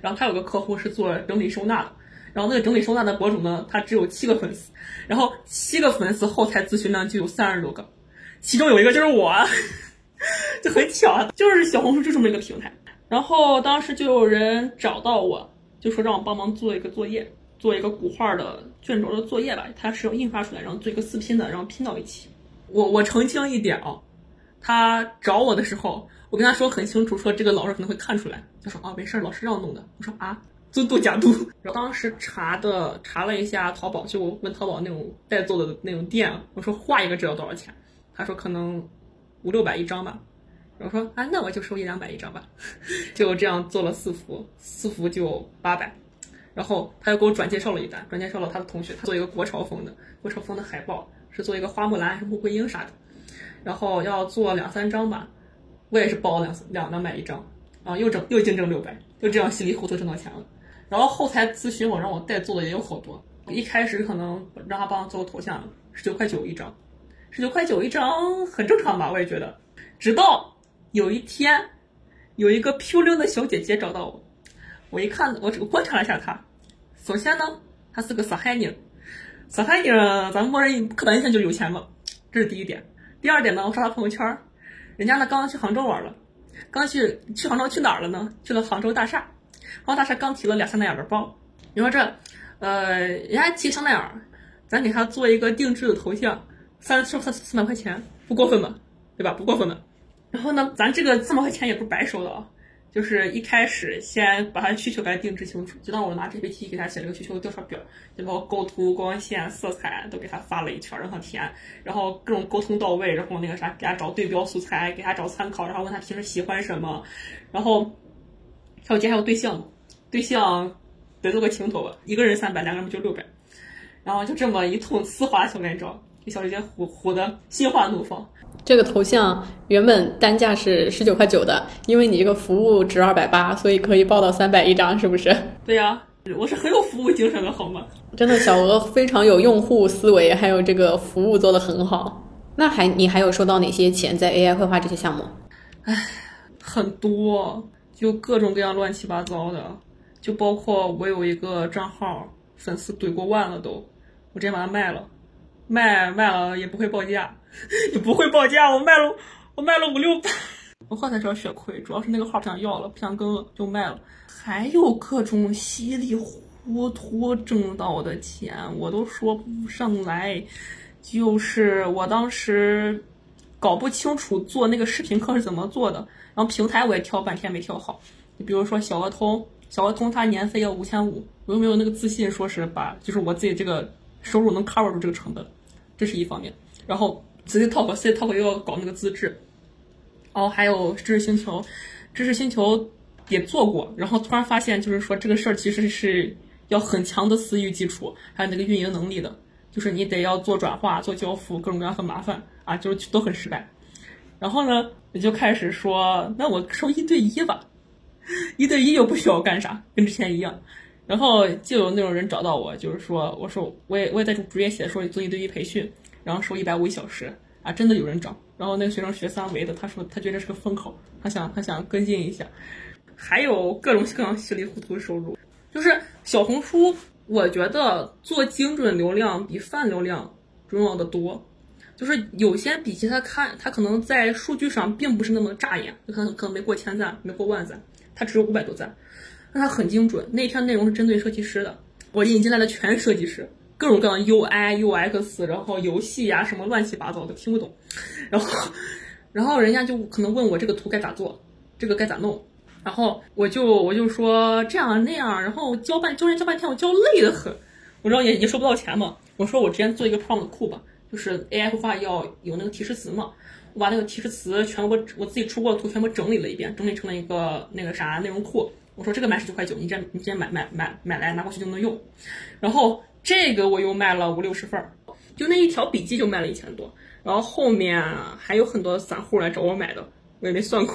然后他有个客户是做整理收纳的，然后那个整理收纳的博主呢，他只有七个粉丝，然后七个粉丝后台咨询量就有三十多个，其中有一个就是我，*laughs* 就很巧啊，就是小红书就这么一个平台。然后当时就有人找到我，就说让我帮忙做一个作业，做一个古画的卷轴的作业吧，它是要印发出来，然后做一个四拼的，然后拼到一起。我我澄清一点啊，他找我的时候，我跟他说很清楚，说这个老师可能会看出来。他说啊，没事，老师让弄的。我说啊，尊度假度。然后当时查的查了一下淘宝，就问淘宝那种代做的那种店，我说画一个这要多少钱？他说可能五六百一张吧。我说啊，那我就收一两百一张吧。*laughs* 就这样做了四幅，四幅就八百。然后他又给我转介绍了一单，转介绍了他的同学，他做一个国潮风的国潮风的海报，是做一个花木兰还是穆桂英啥的。然后要做两三张吧，我也是包两两两百一张，啊，又挣又净挣六百，就这样稀里糊涂挣到钱了。然后后台咨询我让我代做的也有好多，一开始可能让他帮我做个头像，十九块九一张，十九块九一张很正常吧，我也觉得。直到有一天，有一个漂亮的小姐姐找到我，我一看，我我观察了一下她，首先呢，她是个上海人，上海人咱默认刻板印象就是有钱嘛，这是第一点。第二点呢，我刷她朋友圈，人家呢刚刚去杭州玩了，刚去去杭州去哪儿了呢？去了杭州大厦，杭州大厦刚提了俩香奈儿的包。你说这，呃，人家提香奈儿，咱给他做一个定制的头像，三四三四百块钱，不过分吧？对吧？不过分吧？然后呢，咱这个这么块钱也不是白收的啊。就是一开始先把他的需求给他定制清楚，就当我拿 GPT 给他写了个需求调查表，就包括构图、光线、色彩都给他发了一圈让他填，然后各种沟通到位，然后那个啥给他找对标素材，给他找参考，然后问他平时喜欢什么，然后还有接下来对象，对象得做个情头吧，一个人三百，两个人不就六百，然后就这么一通丝滑小连招，给小姐姐唬唬的心花怒放。这个头像原本单价是十九块九的，因为你这个服务值二百八，所以可以报到三百一张，是不是？*laughs* 对呀、我是很有服务精神的，好吗？*laughs* 真的，小鹅非常有用户思维，还有这个服务做得很好。那还你还有收到哪些钱在 AI 绘画这些项目？唉很多，就各种各样乱七八糟的，就包括我有一个账号，粉丝怼过万了都，我直接把它卖了，卖卖了也不会报价，*laughs* 也不会报价，我卖了我卖了五六百，*laughs* 我后来才知道血亏，主要是那个号不想要了，不想更了就卖了，还有各种稀里糊涂挣到的钱，我都说不上来，就是我当时。搞不清楚做那个视频课是怎么做的，然后平台我也挑半天没挑好。你比如说小额通，小额通它年费要五千五，我又没有那个自信说是把就是我自己这个收入能 cover 住这个成本，这是一方面。然后 C Talk C Talk 又要搞那个资质，然后还有知识星球，知识星球也做过，然后突然发现就是说这个事儿其实是要很强的私域基础，还有那个运营能力的，就是你得要做转化、做交付，各种各样很麻烦。啊，就是都很失败，然后呢，我就开始说，那我收一对一吧，一对一又不需要干啥，跟之前一样。然后就有那种人找到我，就是说，我说我也我也在主页写说做一对一培训，然后收一百五一小时啊，真的有人找。然后那个学生学三维的，他说他觉得是个风口，他想他想跟进一下。还有各种各样稀里糊涂的收入，就是小红书，我觉得做精准流量比泛流量重要的多。就是有些比起他看，他可能在数据上并不是那么扎眼，就可能可能没过千赞，没过万赞，他只有五百多赞，但他很精准。那天内容是针对设计师的，我引进来的全设计师，各种各样 UI、UX，然后游戏呀、什么乱七八糟的听不懂，然后 *laughs* 然后人家就可能问我这个图该咋做，这个该咋弄，然后我就我就说这样那样，然后教半教人教半天，我教累得很，我知道也也收不到钱嘛，我说我直接做一个 prompt 库吧。就是 AI 绘画要有那个提示词嘛，我把那个提示词全部我自己出过的图全部整理了一遍，整理成了一个那个啥内容库。我说这个卖十九块九，你直接你直接买买买买来拿过去就能用。然后这个我又卖了五六十份儿，就那一条笔记就卖了一千多。然后后面还有很多散户来找我买的，我也没算过。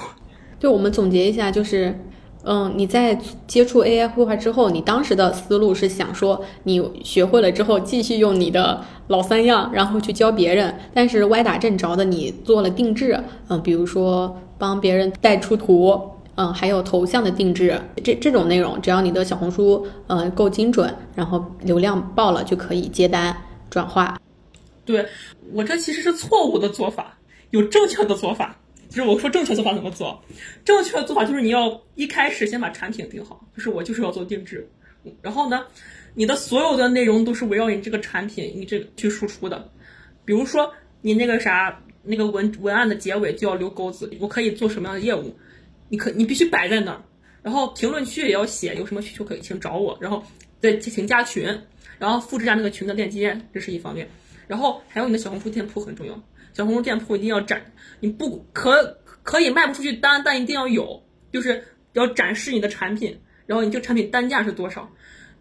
就我们总结一下，就是。嗯，你在接触 AI 绘画之后，你当时的思路是想说，你学会了之后继续用你的老三样，然后去教别人。但是歪打正着的，你做了定制，嗯，比如说帮别人带出图，嗯，还有头像的定制，这这种内容，只要你的小红书呃够精准，然后流量爆了，就可以接单转化。对我这其实是错误的做法，有正确的做法。就是我说正确做法怎么做？正确的做法就是你要一开始先把产品定好，就是我就是要做定制，然后呢，你的所有的内容都是围绕你这个产品你这去输出的。比如说你那个啥那个文文案的结尾就要留钩子，我可以做什么样的业务？你可你必须摆在那儿，然后评论区也要写有什么需求可以请找我，然后再请加群，然后复制下那个群的链接，这是一方面。然后还有你的小红书店铺很重要。小红书店铺一定要展，你不可可以卖不出去单，但一定要有，就是要展示你的产品，然后你这个产品单价是多少，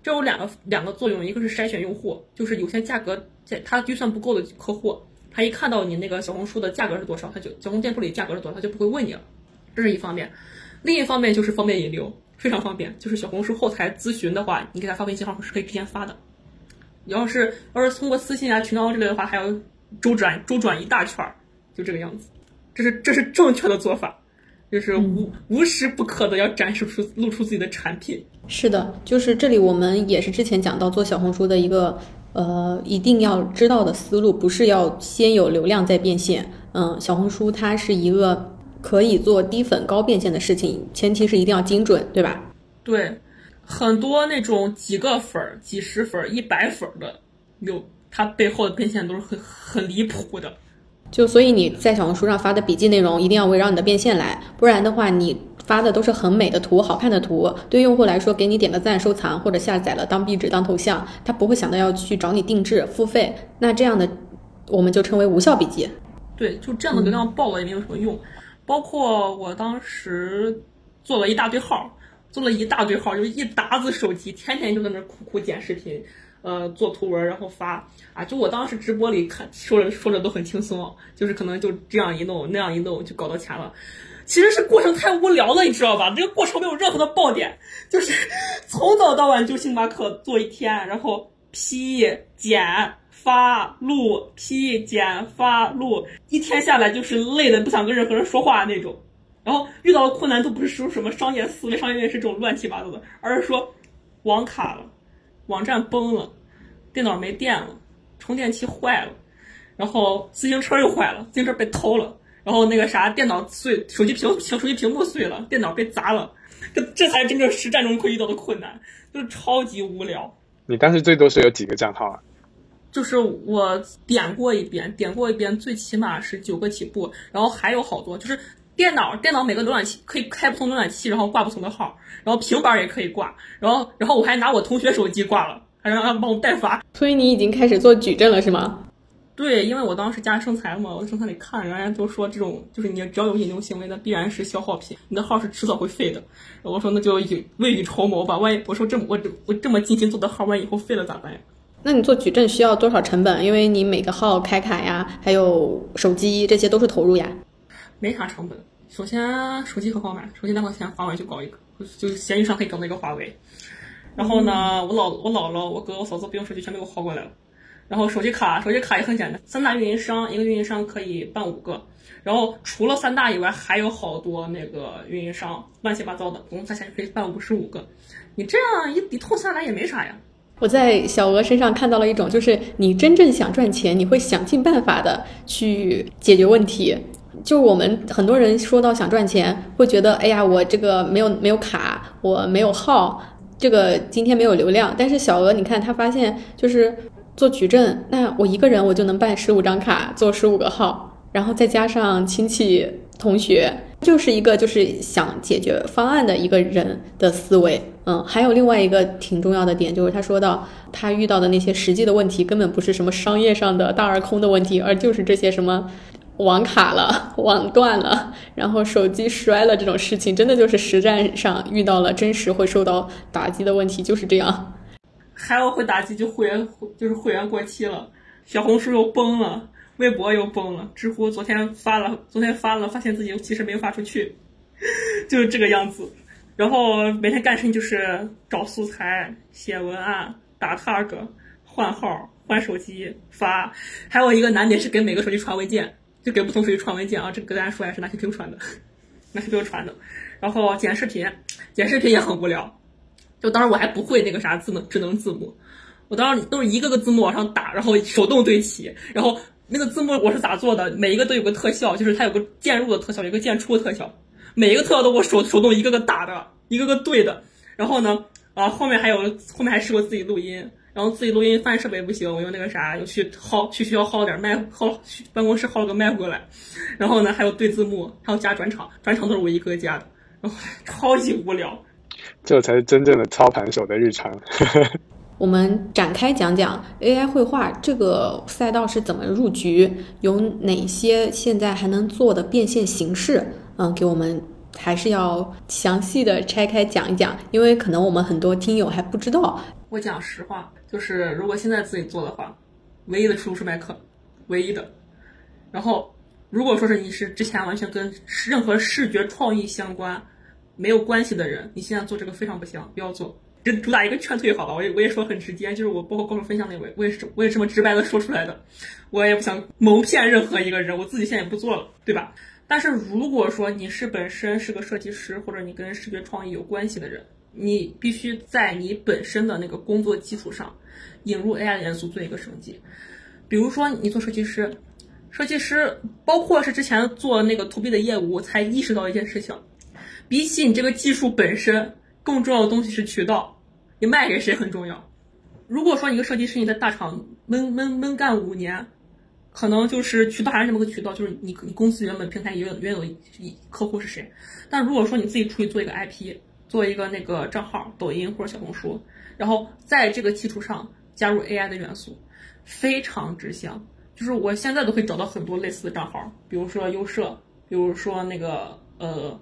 这有两个两个作用，一个是筛选用户，就是有些价格在他预算不够的客户，他一看到你那个小红书的价格是多少，他就小红店铺里价格是多少，他就不会问你了，这是一方面，另一方面就是方便引流，非常方便，就是小红书后台咨询的话，你给他发微信号是可以直接发的，你要是要是通过私信啊群聊之类的话，还要。周转周转一大圈儿，就这个样子，这是这是正确的做法，就是无无时不刻的要展示出露出自己的产品。是的，就是这里我们也是之前讲到做小红书的一个呃一定要知道的思路，不是要先有流量再变现。嗯，小红书它是一个可以做低粉高变现的事情，前提是一定要精准，对吧？对，很多那种几个粉儿、几十粉儿、一百粉儿的有。它背后的变现都是很很离谱的，就所以你在小红书上发的笔记内容一定要围绕你的变现来，不然的话你发的都是很美的图、好看的图，对用户来说给你点个赞、收藏或者下载了当壁纸、当头像，他不会想到要去找你定制付费，那这样的我们就称为无效笔记。对，就这样的流量爆了也没有什么用。包括我当时做了一大堆号，做了一大堆号，就一沓子手机，天天就在那苦苦剪视频。呃，做图文然后发啊，就我当时直播里看说着说着都很轻松，就是可能就这样一弄那样一弄就搞到钱了。其实是过程太无聊了，你知道吧？这个过程没有任何的爆点，就是 *laughs* 从早到晚就星巴克做一天，然后 P 剪发录 P 剪发录，一天下来就是累的不想跟任何人说话那种。然后遇到的困难都不是说什么商业思维、商业认识这种乱七八糟的，而是说网卡了，网站崩了。电脑没电了，充电器坏了，然后自行车又坏了，自行车被偷了，然后那个啥，电脑碎，手机屏屏手机屏幕碎了，电脑被砸了，这这才真正实战中会遇到的困难，就是超级无聊。你当时最多是有几个账号啊？就是我点过一遍，点过一遍，最起码是九个起步，然后还有好多，就是电脑电脑每个浏览器可以开不同浏览器，然后挂不同的号，然后平板也可以挂，然后然后我还拿我同学手机挂了。还让他帮我代发，所以你已经开始做矩阵了是吗？对，因为我当时加生财嘛，我在生财里看，人家都说这种就是你只要有引流行为，那必然是消耗品，你的号是迟早会废的。我说那就未雨绸缪吧，万一我说这么我我这么尽心做的号，万一以后废了咋办呀？那你做矩阵需要多少成本？因为你每个号开卡呀，还有手机这些都是投入呀。没啥成本，首先手机很好买，手机两块钱华为就搞一个，就闲鱼上可以搞到一个华为。然后呢，我姥我姥姥、我哥、我嫂子不用手机，全给我薅过来了。然后手机卡，手机卡也很简单，三大运营商，一个运营商可以办五个。然后除了三大以外，还有好多那个运营商，乱七八糟的，总共加起来可以办五十五个。你这样一一通下来也没啥呀。我在小鹅身上看到了一种，就是你真正想赚钱，你会想尽办法的去解决问题。就我们很多人说到想赚钱，会觉得，哎呀，我这个没有没有卡，我没有号。这个今天没有流量，但是小鹅，你看他发现就是做矩阵，那我一个人我就能办十五张卡，做十五个号，然后再加上亲戚同学，就是一个就是想解决方案的一个人的思维。嗯，还有另外一个挺重要的点，就是他说到他遇到的那些实际的问题，根本不是什么商业上的大而空的问题，而就是这些什么。网卡了，*laughs* 网断了，然后手机摔了，这种事情真的就是实战上遇到了，真实会受到打击的问题，就是这样。还有会打击就会员，就是会员过期了，小红书又崩了，微博又崩了，知乎昨天发了，昨天发了，发现自己其实没有发出去，就是这个样子。然后每天干事情就是找素材、写文案、打 tag、换号、换手机、发，还有一个难点是给每个手机传文件，就给不同手机传文件啊。这个跟大家说一下是拿 QQ 传的，拿 QQ 传的。然后剪视频，剪视频也很无聊。就当时我还不会那个啥智能智能字幕，我当时都是一个个字幕往上打，然后手动对齐，然后那个字幕我是咋做的？每一个都有个特效，就是它有个渐入的特效，有个渐出的特效，每一个特效都我手手动一个个打的，一个个对的。然后呢，啊后面还有后面还试过自己录音，然后自己录音发现设备不行，我用那个啥又去薅去学校薅点麦薅去办公室薅了个麦过来，然后呢还有对字幕，还有加转场，转场都是我一个个加的，然后 *laughs* 超级无聊。这才是真正的操盘手的日常。我们展开讲讲 AI 绘画这个赛道是怎么入局，有哪些现在还能做的变现形式？嗯，给我们还是要详细的拆开讲一讲，因为可能我们很多听友还不知道。我讲实话，就是如果现在自己做的话，唯一的出路是卖课，唯一的。然后，如果说是你是之前完全跟任何视觉创意相关没有关系的人，你现在做这个非常不行，不要做。主打一个劝退，好吧？我也我也说很直接，就是我包括高手分享那位，我也是我也这么直白的说出来的。我也不想蒙骗任何一个人，我自己现在也不做了，对吧？但是如果说你是本身是个设计师，或者你跟视觉创意有关系的人，你必须在你本身的那个工作基础上引入 AI 的元素做一个升级。比如说你做设计师，设计师包括是之前做那个 to B 的业务，我才意识到一件事情，比起你这个技术本身，更重要的东西是渠道。你卖给谁很重要。如果说一个设计师你在大厂闷闷闷干五年，可能就是渠道还是这么个渠道，就是你你公司原本平台原有原有一客户是谁。但如果说你自己出去做一个 IP，做一个那个账号，抖音或者小红书，然后在这个基础上加入 AI 的元素，非常之香。就是我现在都可以找到很多类似的账号，比如说优设，比如说那个呃。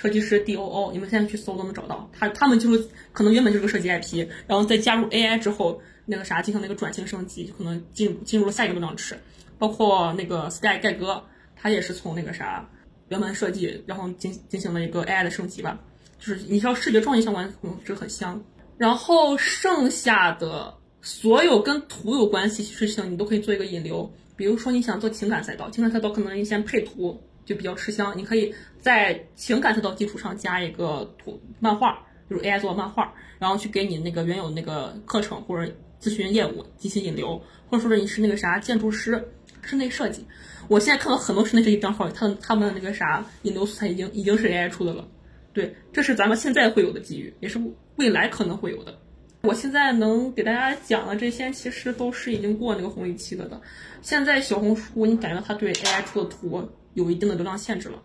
设计师 D O O，你们现在去搜都能找到。他他们就是可能原本就是个设计 IP，然后再加入 AI 之后，那个啥进行那个转型升级，就可能进进入了下一个流量池。包括那个 Sky 盖哥，他也是从那个啥原本设计，然后进进行了一个 AI 的升级吧。就是你知道视觉创意相关，嗯，这个很香。然后剩下的所有跟图有关系事情，你都可以做一个引流。比如说你想做情感赛道，情感赛道可能你先配图。就比较吃香，你可以在情感赛道基础上加一个图漫画，就是 AI 做的漫画，然后去给你那个原有那个课程或者咨询业务进行引流，或者说是你是那个啥建筑师、室内设计，我现在看到很多室内设计账号，他他们那个啥引流素材已经已经是 AI 出的了，对，这是咱们现在会有的机遇，也是未来可能会有的。我现在能给大家讲的这些，其实都是已经过那个红利期了的。现在小红书，你感觉它对 AI 出的图？有一定的流量限制了。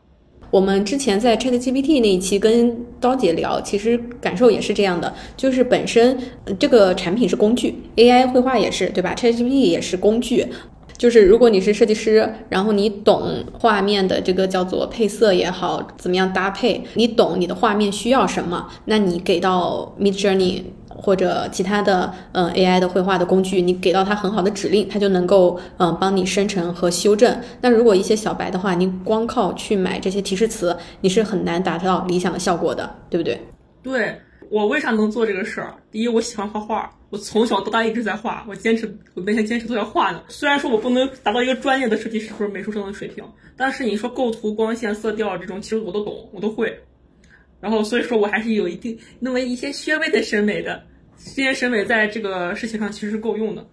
我们之前在 ChatGPT 那一期跟刀姐聊，其实感受也是这样的，就是本身这个产品是工具，AI 绘画也是，对吧？ChatGPT 也是工具。就是如果你是设计师，然后你懂画面的这个叫做配色也好，怎么样搭配，你懂你的画面需要什么，那你给到 Mid Journey。或者其他的嗯 AI 的绘画的工具，你给到它很好的指令，它就能够嗯帮你生成和修正。那如果一些小白的话，你光靠去买这些提示词，你是很难达到理想的效果的，对不对？对我为啥能做这个事儿？第一，我喜欢画画，我从小到大一直在画，我坚持，我每天坚持都要画呢。虽然说我不能达到一个专业的设计师或者美术生的水平，但是你说构图、光线、色调这种，其实我都懂，我都会。然后，所以说我还是有一定那么一些稍微的审美的，这些审美在这个事情上其实是够用的。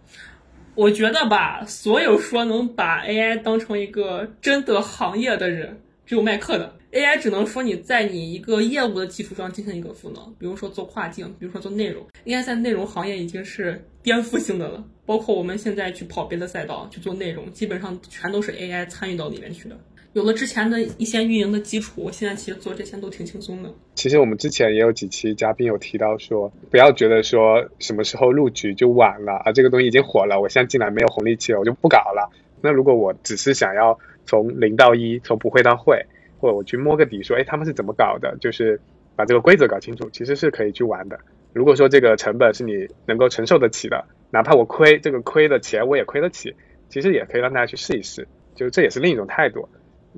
我觉得吧，所有说能把 AI 当成一个真的行业的人，只有卖课的。AI 只能说你在你一个业务的基础上进行一个赋能，比如说做跨境，比如说做内容。AI 在内容行业已经是颠覆性的了，包括我们现在去跑别的赛道去做内容，基本上全都是 AI 参与到里面去的。有了之前的一些运营的基础，我现在其实做这些都挺轻松的。其实我们之前也有几期嘉宾有提到说，不要觉得说什么时候入局就晚了啊，这个东西已经火了，我现在进来没有红利期了，我就不搞了。那如果我只是想要从零到一，从不会到会，或者我去摸个底，说哎他们是怎么搞的，就是把这个规则搞清楚，其实是可以去玩的。如果说这个成本是你能够承受得起的，哪怕我亏这个亏的钱我也亏得起，其实也可以让大家去试一试，就这也是另一种态度。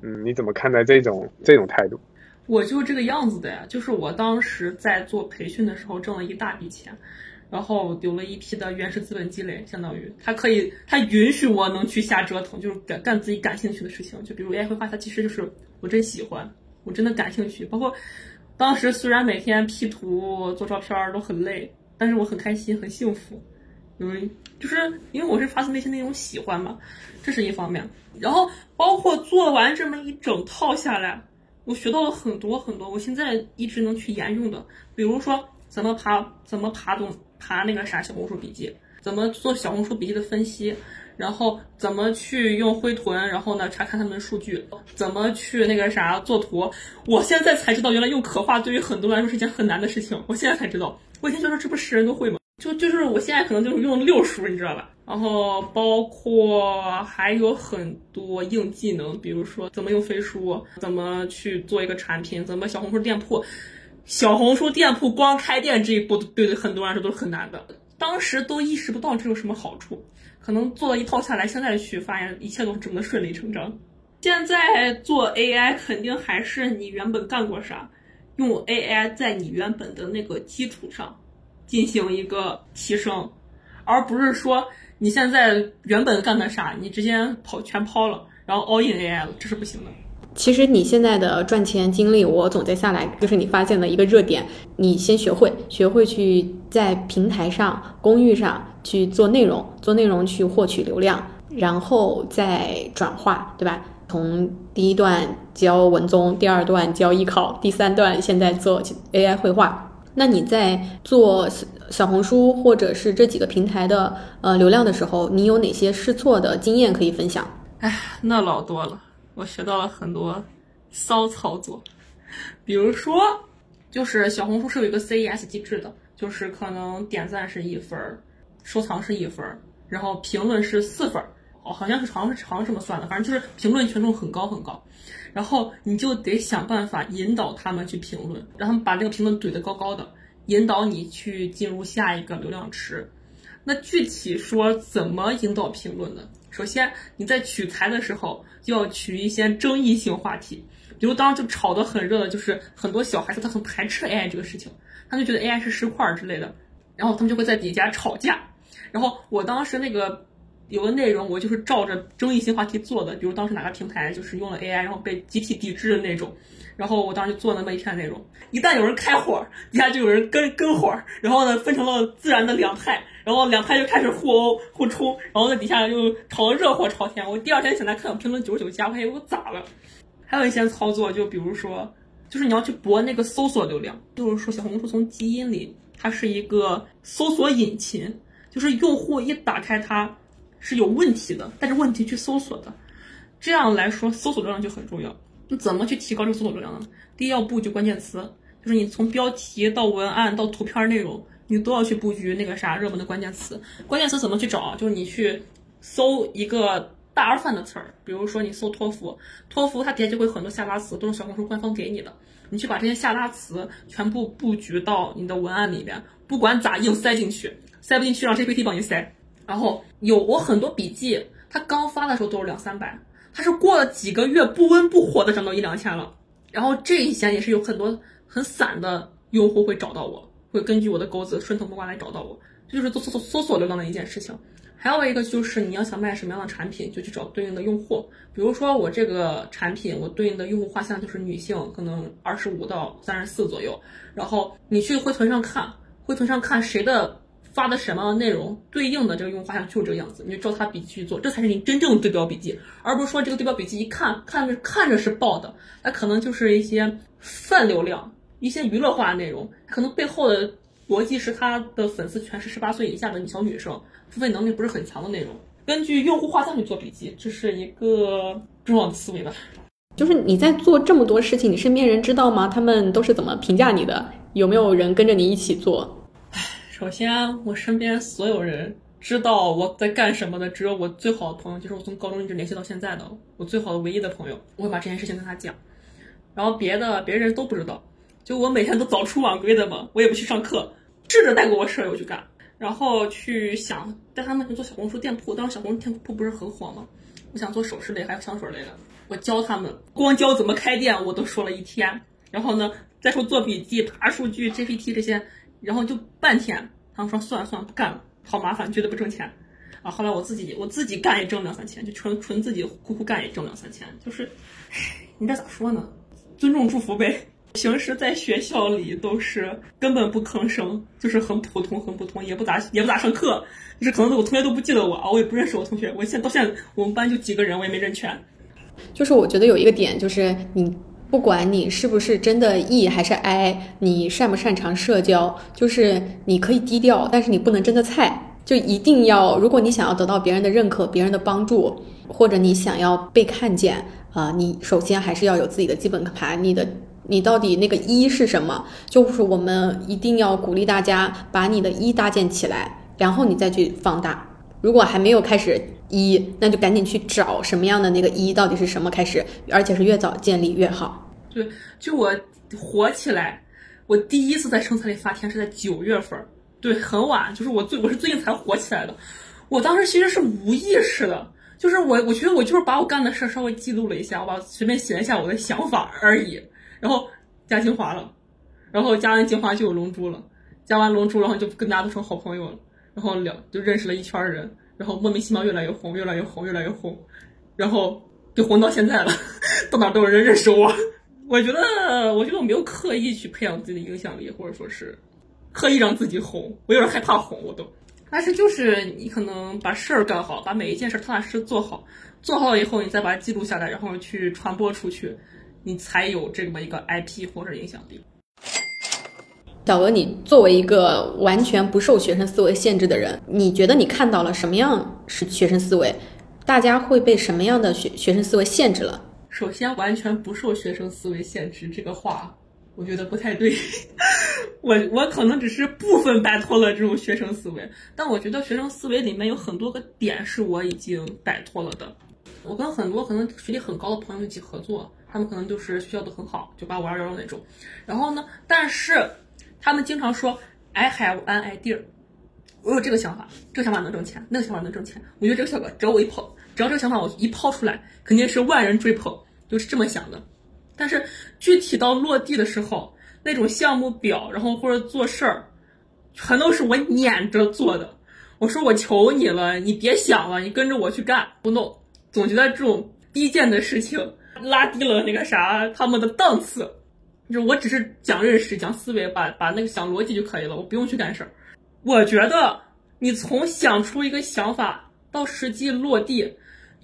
嗯，你怎么看待这种这种态度？我就这个样子的呀，就是我当时在做培训的时候挣了一大笔钱，然后有了一批的原始资本积累，相当于他可以，他允许我能去瞎折腾，就是干干自己感兴趣的事情。就比如 AI 绘画，它其实就是我真喜欢，我真的感兴趣。包括当时虽然每天 P 图做照片都很累，但是我很开心，很幸福，因为就是因为我是发自内心的那种喜欢嘛，这是一方面。然后包括做完这么一整套下来。我学到了很多很多，我现在一直能去沿用的，比如说怎么爬，怎么爬懂爬那个啥小红书笔记，怎么做小红书笔记的分析，然后怎么去用灰豚，然后呢查看他们的数据，怎么去那个啥做图，我现在才知道原来用可画对于很多人来说是件很难的事情，我现在才知道，我以前觉得这不是人都会吗？就就是我现在可能就是用六叔，你知道吧？然后包括还有很多硬技能，比如说怎么用飞书，怎么去做一个产品，怎么小红书店铺。小红书店铺光开店这一步，对很多人来说都是很难的。当时都意识不到这有什么好处，可能做了一套下来，现在去发现一切都这么的顺理成章。现在做 AI 肯定还是你原本干过啥，用 AI 在你原本的那个基础上。进行一个提升，而不是说你现在原本干的啥，你直接跑全抛了，然后 all in AI 了，这是不行的。其实你现在的赚钱经历，我总结下来就是你发现了一个热点，你先学会，学会去在平台上、公域上去做内容，做内容去获取流量，然后再转化，对吧？从第一段教文综，第二段教艺考，第三段现在做 AI 绘画。那你在做小红书或者是这几个平台的呃流量的时候，你有哪些试错的经验可以分享？哎，那老多了，我学到了很多骚操作。比如说，就是小红书是有一个 CES 机制的，就是可能点赞是一分，收藏是一分，然后评论是四分，哦，好像是好像是好像这么算的，反正就是评论权重很高很高。然后你就得想办法引导他们去评论，让他们把这个评论怼得高高的，引导你去进入下一个流量池。那具体说怎么引导评论呢？首先你在取材的时候就要取一些争议性话题，比如当时就炒得很热的就是很多小孩子他很排斥 AI 这个事情，他就觉得 AI 是石块之类的，然后他们就会在底下吵架。然后我当时那个。有的内容我就是照着争议性话题做的，比如当时哪个平台就是用了 AI，然后被集体抵制的那种，然后我当时就做那么一篇内容。一旦有人开火，底下就有人跟跟火，然后呢分成了自然的两派，然后两派就开始互殴互冲，然后在底下又吵得热火朝天。我第二天醒来看到评论九十九加，我还以为我咋了？还有一些操作，就比如说，就是你要去博那个搜索流量，就是说小红书从基因里它是一个搜索引擎，就是用户一打开它。是有问题的，带着问题去搜索的，这样来说搜索流量就很重要。那怎么去提高这个搜索流量呢？第一要布局关键词，就是你从标题到文案到图片内容，你都要去布局那个啥热门的关键词。关键词怎么去找？就是你去搜一个大而泛的词儿，比如说你搜托福，托福它底下就会很多下拉词，都是小红书官方给你的，你去把这些下拉词全部布局到你的文案里边，不管咋硬塞进去，塞不进去让 GPT 帮你塞。然后有我很多笔记，他刚发的时候都是两三百，他是过了几个月不温不火的涨到一两千了。然后这一些也是有很多很散的用户会找到我，会根据我的钩子顺藤摸瓜来找到我，这就是做搜搜索流量的一件事情。还有一个就是你要想卖什么样的产品，就去找对应的用户。比如说我这个产品，我对应的用户画像就是女性，可能二十五到三十四左右。然后你去灰豚上看，灰豚上看谁的。发的什么样的内容对应的这个用户画像就是这个样子，你就照他笔记去做，这才是你真正的对标笔记，而不是说这个对标笔记一看看着看着是爆的，那可能就是一些泛流量、一些娱乐化的内容，可能背后的逻辑是他的粉丝全是十八岁以下的小女生，付费能力不是很强的内容。根据用户画像去做笔记，这是一个重要的思维吧。就是你在做这么多事情，你身边人知道吗？他们都是怎么评价你的？有没有人跟着你一起做？首先，我身边所有人知道我在干什么的，只有我最好的朋友，就是我从高中一直联系到现在的我最好的唯一的朋友，我会把这件事情跟他讲。然后别的别人都不知道，就我每天都早出晚归的嘛，我也不去上课，试着带过我舍友去干，然后去想带他们去做小红书店铺。当时小红书店铺不是很火吗？我想做首饰类还有香水类的，我教他们，光教怎么开店，我都说了一天。然后呢再说做笔记、爬数据、GPT 这些，然后就半天。他们说算了算了，不干了，好麻烦，觉得不挣钱。啊，后来我自己我自己干也挣两三千，就纯纯自己苦苦干也挣两三千，就是，唉，你这咋说呢？尊重祝福呗。平时在学校里都是根本不吭声，就是很普通很普通，也不咋也不咋上课，就是可能我同学都不记得我啊，我也不认识我同学。我现在到现在我们班就几个人，我也没认全。就是我觉得有一个点，就是你不管你是不是真的 E 还是 I，你擅不擅长社交，就是你可以低调，但是你不能真的菜。就一定要，如果你想要得到别人的认可、别人的帮助，或者你想要被看见啊、你首先还是要有自己的基本盘。你的你到底那个一是什么？就是我们一定要鼓励大家把你的一搭建起来，然后你再去放大。如果还没有开始一，那就赶紧去找什么样的那个一到底是什么开始，而且是越早建立越好。对，就我火起来，我第一次在生财里发帖是在九月份。对，很晚，就是我最我是最近才火起来的。我当时其实是无意识的，就是我我觉得我就是把我干的事稍微记录了一下，我把随便写一下我的想法而已。然后加精华了，然后加完精华就有龙珠了，加完龙珠然后就跟大家都成好朋友了，然后聊就认识了一圈人，然后莫名其妙越来越红，越来越红，越来越红，然后就红到现在了，*laughs* 到哪都有人认识我。我觉得我觉得我没有刻意去培养自己的影响力，或者说是。刻意让自己红，我有点害怕红，我都。但是就是你可能把事儿干好，把每一件事踏踏实实做好，做好了以后，你再把它记录下来，然后去传播出去，你才有这么一个 IP 或者影响力。小鹅，你作为一个完全不受学生思维限制的人，你觉得你看到了什么样是学生思维？大家会被什么样的学学生思维限制了？首先，完全不受学生思维限制这个话。我觉得不太对，*laughs* 我我可能只是部分摆脱了这种学生思维，但我觉得学生思维里面有很多个点是我已经摆脱了的。我跟很多可能学历很高的朋友一起合作，他们可能就是学校都很好，九八五二幺幺那种。然后呢，但是他们经常说 I have an idea，我有这个想法，这个想法能挣钱，那个想法能挣钱。我觉得这个效果只要我一抛，只要这个想法我一抛出来，肯定是万人追捧，就是这么想的。但是具体到落地的时候，那种项目表，然后或者做事儿，全都是我撵着做的。我说我求你了，你别想了，你跟着我去干，不弄。总觉得这种低贱的事情拉低了那个啥他们的档次。就是我只是讲认识、讲思维，把把那个想逻辑就可以了，我不用去干事儿。我觉得你从想出一个想法到实际落地。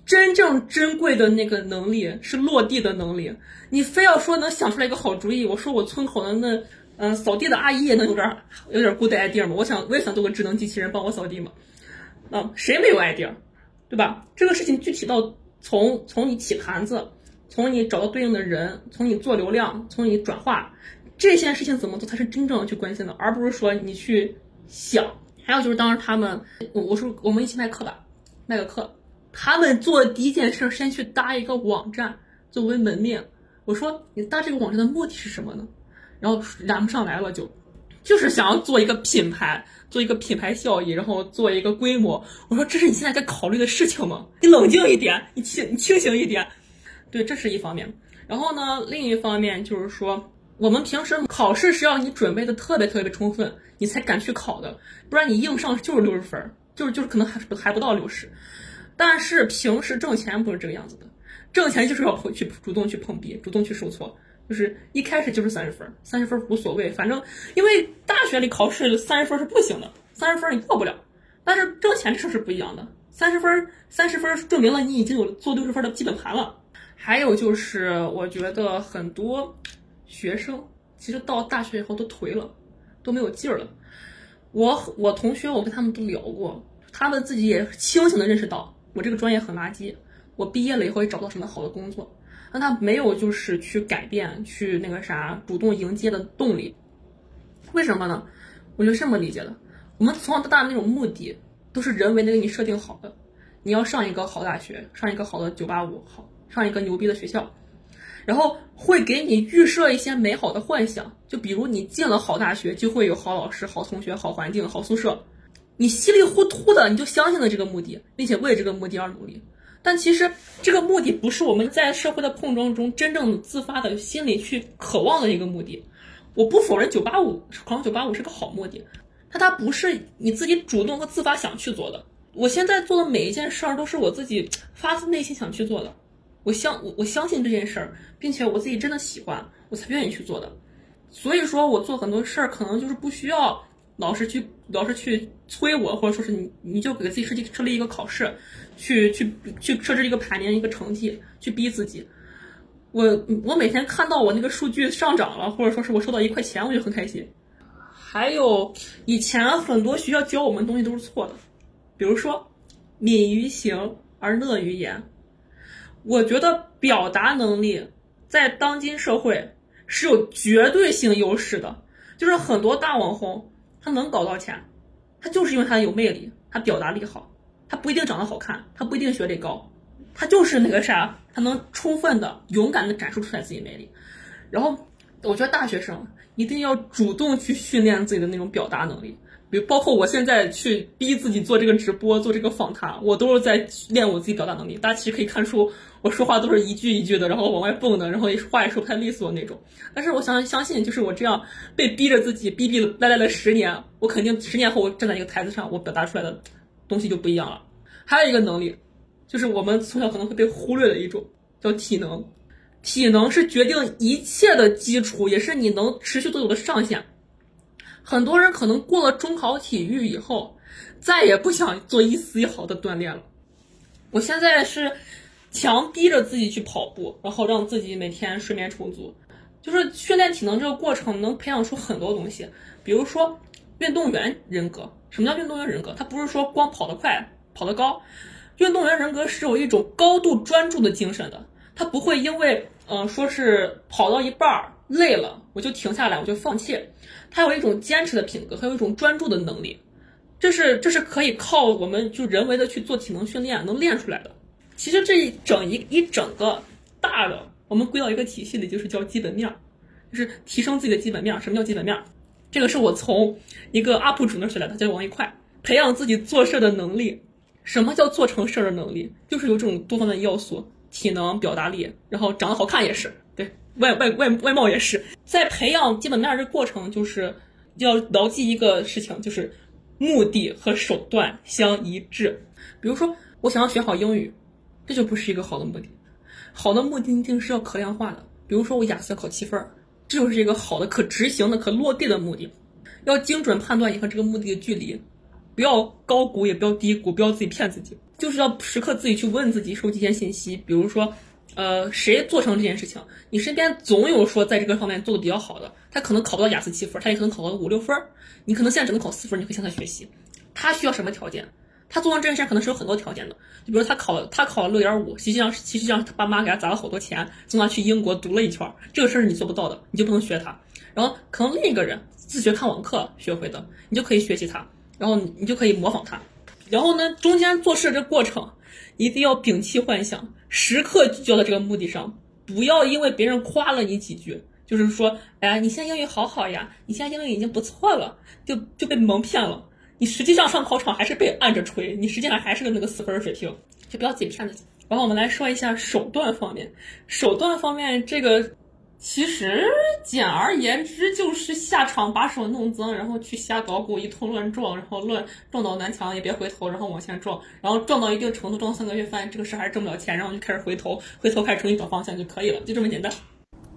真正珍贵的那个能力是落地的能力。你非要说能想出来一个好主意，我说我村口的那嗯扫地的阿姨也能有点有点 good idea 吗？我想我也想做个智能机器人帮我扫地嘛。啊，谁没有 idea，对吧？这个事情具体到从从你起盘子，从你找到对应的人，从你做流量，从你转化，这些事情怎么做才是真正的去关心的，而不是说你去想。还有就是当时他们我我说我们一起卖课吧，卖个课。他们做的第一件事，先去搭一个网站作为门面。我说你搭这个网站的目的是什么呢？然后燃不上来了，就就是想要做一个品牌，做一个品牌效益，然后做一个规模。我说这是你现在该考虑的事情吗？你冷静一点，你清你清醒一点。对，这是一方面。然后呢，另一方面就是说，我们平时考试是要你准备的特别特别充分，你才敢去考的，不然你硬上就是六十分，就是就是可能还还不到六十。但是平时挣钱不是这个样子的，挣钱就是要去主动去碰壁，主动去受挫，就是一开始就是三十分，三十分无所谓，反正因为大学里考试三十分是不行的，三十分你过不了。但是挣钱这事是不一样的，三十分三十分证明了你已经有做六十分的基本盘了。还有就是我觉得很多学生其实到大学以后都颓了，都没有劲儿了。我我同学我跟他们都聊过，他们自己也清醒的认识到。我这个专业很垃圾，我毕业了以后也找不到什么好的工作，那他没有就是去改变，去那个啥主动迎接的动力，为什么呢？我就这么理解的，我们从小到大的那种目的都是人为的给你设定好的，你要上一个好大学，上一个好的九八五，好上一个牛逼的学校，然后会给你预设一些美好的幻想，就比如你进了好大学就会有好老师、好同学、好环境、好宿舍。你稀里糊涂的你就相信了这个目的，并且为这个目的而努力，但其实这个目的不是我们在社会的碰撞中真正自发的心里去渴望的一个目的。我不否认九八五考上九八五是个好目的，但它不是你自己主动和自发想去做的。我现在做的每一件事儿都是我自己发自内心想去做的，我相我我相信这件事儿，并且我自己真的喜欢，我才愿意去做的。所以说我做很多事儿可能就是不需要老师去老师去催我，或者说是你你就给自己设计设立一个考试，去去去设置一个排名一个成绩，去逼自己。我我每天看到我那个数据上涨了，或者说是我收到一块钱，我就很开心。还有以前很多学校教我们东西都是错的，比如说敏于行而乐于言。我觉得表达能力在当今社会是有绝对性优势的，就是很多大网红他能搞到钱，他就是因为他有魅力，他表达力好，他不一定长得好看，他不一定学历高。他就是那个啥，他能充分的、勇敢的展示出来自己魅力。然后，我觉得大学生一定要主动去训练自己的那种表达能力。比如，包括我现在去逼自己做这个直播、做这个访谈，我都是在练我自己表达能力。大家其实可以看出，我说话都是一句一句的，然后往外蹦的，然后话也说不太利索那种。但是，我想相信，就是我这样被逼着自己逼逼赖赖了十年，我肯定十年后我站在一个台子上，我表达出来的东西就不一样了。还有一个能力。就是我们从小可能会被忽略的一种，叫体能。体能是决定一切的基础，也是你能持续多久的上限。很多人可能过了中考体育以后，再也不想做一丝一毫的锻炼了。我现在是强逼着自己去跑步，然后让自己每天睡眠充足。就是训练体能这个过程能培养出很多东西，比如说运动员人格。什么叫运动员人格？他不是说光跑得快、跑得高。运动员人格是有一种高度专注的精神的，他不会因为，嗯，说是跑到一半儿累了，我就停下来，我就放弃。他有一种坚持的品格，还有一种专注的能力，这是这是可以靠我们就人为的去做体能训练能练出来的。其实这一整一一整个大的，我们归到一个体系里，就是叫基本面，就是提升自己的基本面。什么叫基本面？这个是我从一个 UP 主那学来的，叫王一快，培养自己做事的能力。什么叫做成事儿的能力？就是有这种多方面要素，体能、表达力，然后长得好看也是，外外外外貌也是。在培养基本面这过程，就是要牢记一个事情，就是目的和手段相一致。比如说，我想要学好英语，这就不是一个好的目的。好的目的一定是要可量化的。比如说，我雅思考七分，这就是一个好的、可执行的、可落地的目的。要精准判断你和这个目的的距离。不要高估，也不要低估，不要自己骗自己，就是要时刻自己去问自己，收集一些信息。比如说，呃，谁做成这件事情？你身边总有说在这个方面做的比较好的，他可能考不到雅思七分，他也可能考个五六分，你可能现在只能考四分，你可以向他学习。他需要什么条件？他做完这件事可能是有很多条件的。就比如他考，他考了六点五，实际上实际上他爸妈给他砸了好多钱，送他去英国读了一圈，这个事儿你做不到的，你就不能学他。然后可能另一个人自学看网课学会的，你就可以学习他。然后你就可以模仿他，然后呢，中间做事这过程一定要摒弃幻想，时刻聚焦在这个目的上，不要因为别人夸了你几句，就是说，哎呀，你现在英语好好呀，你现在英语已经不错了，就就被蒙骗了。你实际上上考场还是被按着吹，你实际上还是个那个死分水平，就不要自己骗自己。然后我们来说一下手段方面，手段方面这个。其实简而言之，就是下场把手弄脏，然后去瞎捣鼓，一通乱撞，然后乱撞到南墙也别回头，然后往前撞，然后撞到一定程度，撞三个月，发现这个事还是挣不了钱，然后就开始回头，回头开始重新找方向就可以了，就这么简单。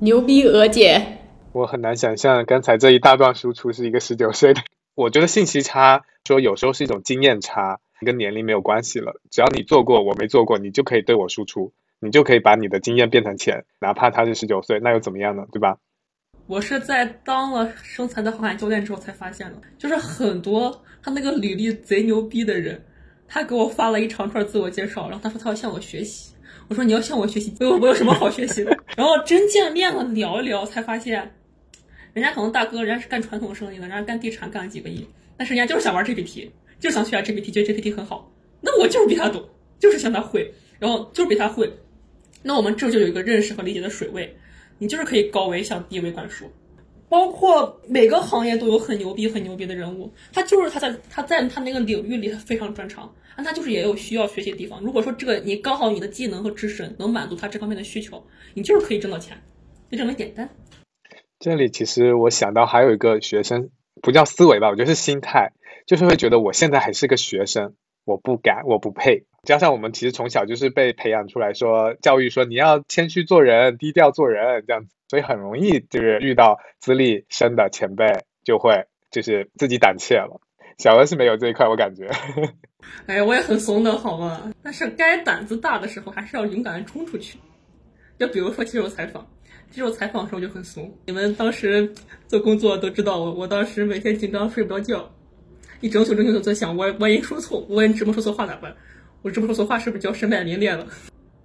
牛逼，娥姐！我很难想象刚才这一大段输出是一个十九岁的。*laughs* 我觉得信息差说有时候是一种经验差，跟年龄没有关系了，只要你做过，我没做过，你就可以对我输出。你就可以把你的经验变成钱，哪怕他是十九岁，那又怎么样呢？对吧？我是在当了生财的航海教练之后才发现的，就是很多他那个履历贼牛逼的人，他给我发了一长串自我介绍，然后他说他要向我学习，我说你要向我学习，我我有什么好学习的？*laughs* 然后真见面了聊一聊，才发现，人家可能大哥人家是干传统生意的，人家干地产干了几个亿，但是人家就是想玩 GPT，就想学下 GPT，觉得 GPT 很好，那我就是比他懂，就是向他会，然后就是比他会。那我们这就有一个认识和理解的水位，你就是可以高维向低维灌输。包括每个行业都有很牛逼、很牛逼的人物，他就是他在他在他那个领域里他非常专长，那他就是也有需要学习的地方。如果说这个你刚好你的技能和知识能满足他这方面的需求，你就是可以挣到钱，就这么简单。这里其实我想到还有一个学生，不叫思维吧，我觉得是心态，就是会觉得我现在还是个学生，我不敢，我不配。加上我们其实从小就是被培养出来说，教育说你要谦虚做人，低调做人这样子，所以很容易就是遇到资历深的前辈就会就是自己胆怯了。小鹅是没有这一块，我感觉。*laughs* 哎呀，我也很怂的好吗？但是该胆子大的时候还是要勇敢的冲出去。就比如说接受采访，接受采访的时候就很怂。你们当时做工作都知道我，我当时每天紧张睡不着觉，一整宿整宿都在想，我万一说错，万一直播说错话咋办？我这么说错话是不是就要身败名裂了？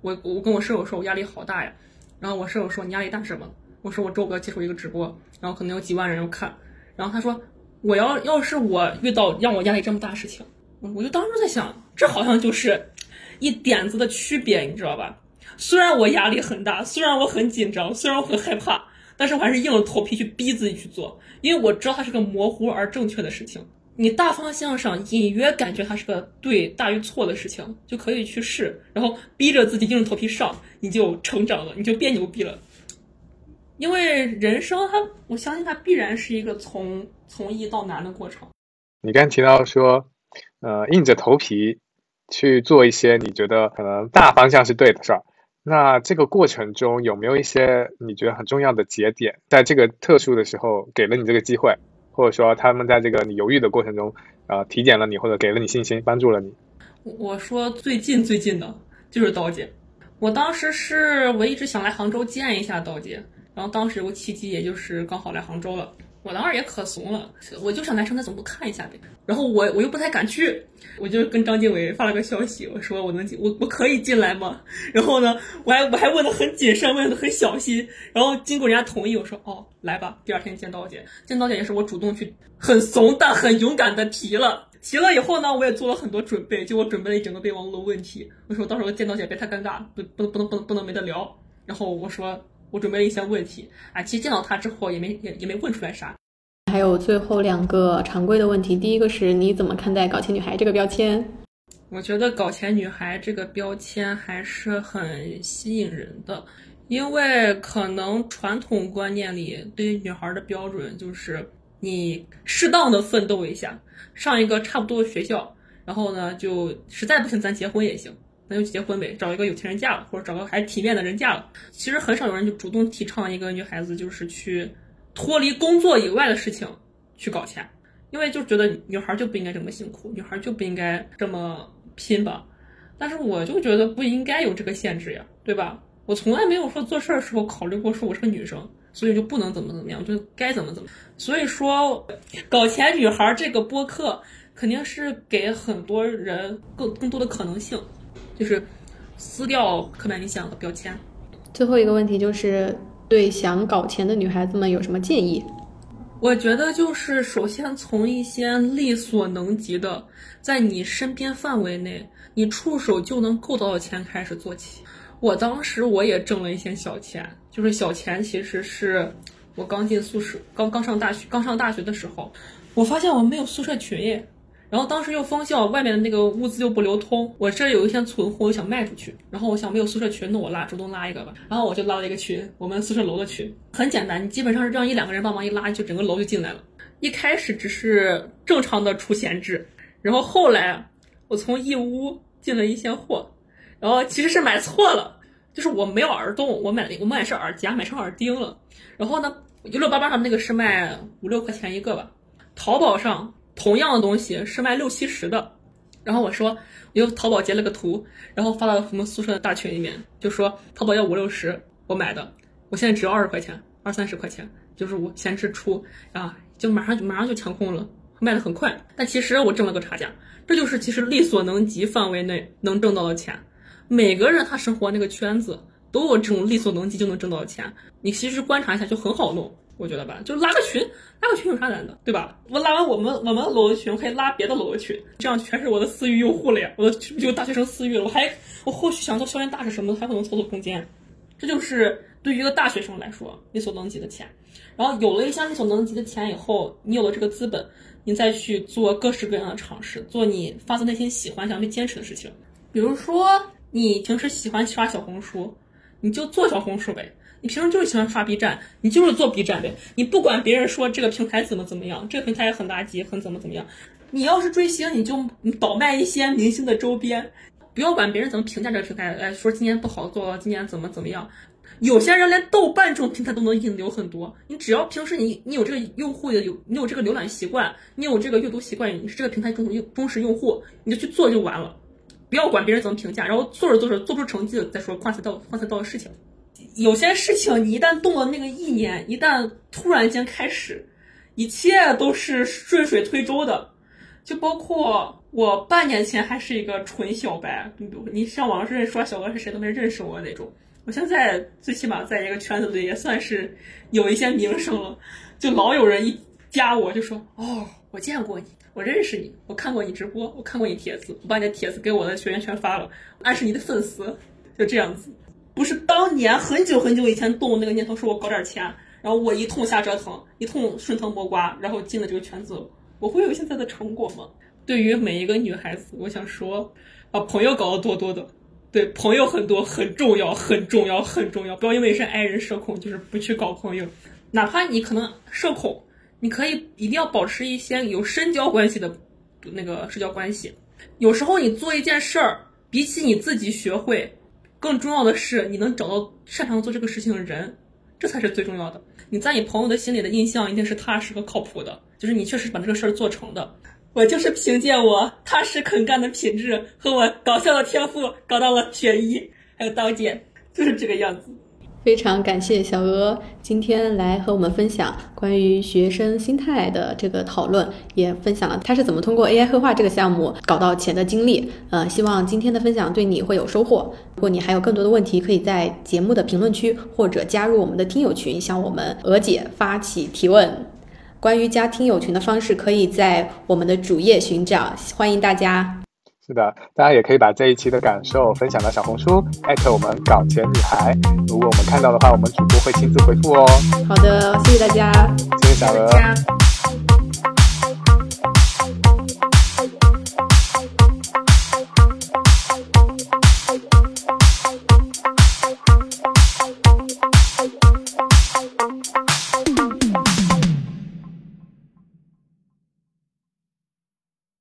我我跟我舍友说，我压力好大呀。然后我舍友说你压力大什么？我说我周五要接受一个直播，然后可能有几万人要看。然后他说我要要是我遇到让我压力这么大的事情，我就当时在想，这好像就是一点子的区别，你知道吧？虽然我压力很大，虽然我很紧张，虽然我很害怕，但是我还是硬着头皮去逼自己去做，因为我知道它是个模糊而正确的事情。你大方向上隐约感觉它是个对大于错的事情，就可以去试，然后逼着自己硬着头皮上，你就成长了，你就变牛逼了。因为人生它，我相信它必然是一个从从易到难的过程。你刚提到说，呃，硬着头皮去做一些你觉得可能大方向是对的事儿，那这个过程中有没有一些你觉得很重要的节点，在这个特殊的时候给了你这个机会？或者说，他们在这个你犹豫的过程中，呃，体检了你，或者给了你信心，帮助了你。我说最近最近的就是刀姐，我当时是我一直想来杭州见一下刀姐，然后当时有个契机，也就是刚好来杭州了。我当时也可怂了，我就想来生态总部看一下呗。然后我我又不太敢去，我就跟张经纬发了个消息，我说我能进，我我可以进来吗？然后呢，我还我还问的很谨慎，问的很小心。然后经过人家同意，我说哦，来吧。第二天见刀姐，见刀姐也是我主动去，很怂但很勇敢的提了。提了以后呢，我也做了很多准备，就我准备了一整个备忘录的问题。我说到时候见刀姐别太尴尬，不不能不能不能不能没得聊。然后我说。我准备了一些问题啊，其实见到他之后也没也也没问出来啥。还有最后两个常规的问题，第一个是你怎么看待“搞钱女孩”这个标签？我觉得“搞钱女孩”这个标签还是很吸引人的，因为可能传统观念里对于女孩的标准就是你适当的奋斗一下，上一个差不多的学校，然后呢就实在不行咱结婚也行。那就结婚呗，找一个有钱人嫁了，或者找个还体面的人嫁了。其实很少有人就主动提倡一个女孩子就是去脱离工作以外的事情去搞钱，因为就觉得女孩就不应该这么辛苦，女孩就不应该这么拼吧。但是我就觉得不应该有这个限制呀，对吧？我从来没有说做事的时候考虑过说我是个女生，所以就不能怎么怎么样，就该怎么怎么。所以说，搞钱女孩这个播客肯定是给很多人更更多的可能性。就是撕掉刻板印象的标签。最后一个问题就是对想搞钱的女孩子们有什么建议？我觉得就是首先从一些力所能及的，在你身边范围内，你触手就能够到的钱开始做起。我当时我也挣了一些小钱，就是小钱其实是我刚进宿舍，刚刚上大学，刚上大学的时候，我发现我没有宿舍群耶。然后当时又封校，外面的那个物资又不流通，我这有一些存货，我想卖出去。然后我想没有宿舍群，那我拉主动拉一个吧。然后我就拉了一个群，我们宿舍楼的群，很简单，你基本上是让一两个人帮忙一拉，就整个楼就进来了。一开始只是正常的出闲置，然后后来我从义乌进了一些货，然后其实是买错了，就是我没有耳洞，我买的我买的是耳夹，买成耳钉了。然后呢，一六八八上那个是卖五六块钱一个吧，淘宝上。同样的东西是卖六七十的，然后我说，我就淘宝截了个图，然后发到我们宿舍的大群里面，就说淘宝要五六十，我买的，我现在只要二十块钱，二三十块钱，就是我先支出啊，就马上就马上就抢空了，卖的很快，但其实我挣了个差价，这就是其实力所能及范围内能挣到的钱，每个人他生活那个圈子都有这种力所能及就能挣到的钱，你其实观察一下就很好弄。我觉得吧，就是拉个群，拉个群有啥难的，对吧？我拉完我们我们楼的群，我可以拉别的楼的群，这样全是我的私域用户了呀。我的就大学生私域了，我还我后续想做校园大使什么的，还会能操作空间。这就是对于一个大学生来说，力所能及的钱。然后有了一项力所能及的钱以后，你有了这个资本，你再去做各式各样的尝试，做你发自内心喜欢、想去坚持的事情。比如说，你平时喜欢刷小红书，你就做小红书呗。你平时就是喜欢刷 B 站，你就是做 B 站呗。你不管别人说这个平台怎么怎么样，这个平台很垃圾，很怎么怎么样。你要是追星，你就你倒卖一些明星的周边，不要管别人怎么评价这个平台，哎，说今年不好做，今年怎么怎么样。有些人连豆瓣这种平台都能引流很多，你只要平时你你有这个用户的有你有这个浏览习惯，你有这个阅读习惯，你是这个平台忠忠忠实用户，你就去做就完了，不要管别人怎么评价，然后做着做着做出成绩了再说，换赛道换赛道的事情。有些事情你一旦动了那个意念，一旦突然间开始，一切都是顺水推舟的。就包括我半年前还是一个纯小白，你你上网上说小鹅是谁都没认识我那种。我现在最起码在一个圈子里也算是有一些名声了，就老有人一加我就说哦，我见过你，我认识你，我看过你直播，我看过你帖子，我把你的帖子给我的学员全发了，俺是你的粉丝，就这样子。不是当年很久很久以前动那个念头，说我搞点钱，然后我一通瞎折腾，一通顺藤摸瓜，然后进了这个圈子，我会有现在的成果吗？对于每一个女孩子，我想说，把朋友搞得多多的，对，朋友很多很重要，很重要，很重要。不要因为是爱人社恐，就是不去搞朋友。哪怕你可能社恐，你可以一定要保持一些有深交关系的那个社交关系。有时候你做一件事儿，比起你自己学会。更重要的是，你能找到擅长做这个事情的人，这才是最重要的。你在你朋友的心里的印象一定是踏实和靠谱的，就是你确实把这个事儿做成的。我就是凭借我踏实肯干的品质和我搞笑的天赋，搞到了选一还有刀姐，就是这个样子。非常感谢小鹅今天来和我们分享关于学生心态的这个讨论，也分享了他是怎么通过 AI 绘画这个项目搞到钱的经历。呃，希望今天的分享对你会有收获。如果你还有更多的问题，可以在节目的评论区或者加入我们的听友群，向我们鹅姐发起提问。关于加听友群的方式，可以在我们的主页寻找，欢迎大家。是的，大家也可以把这一期的感受分享到小红书，艾特我们搞钱女孩。如果我们看到的话，我们主播会亲自回复哦。好的，谢谢大家，谢谢小鹅。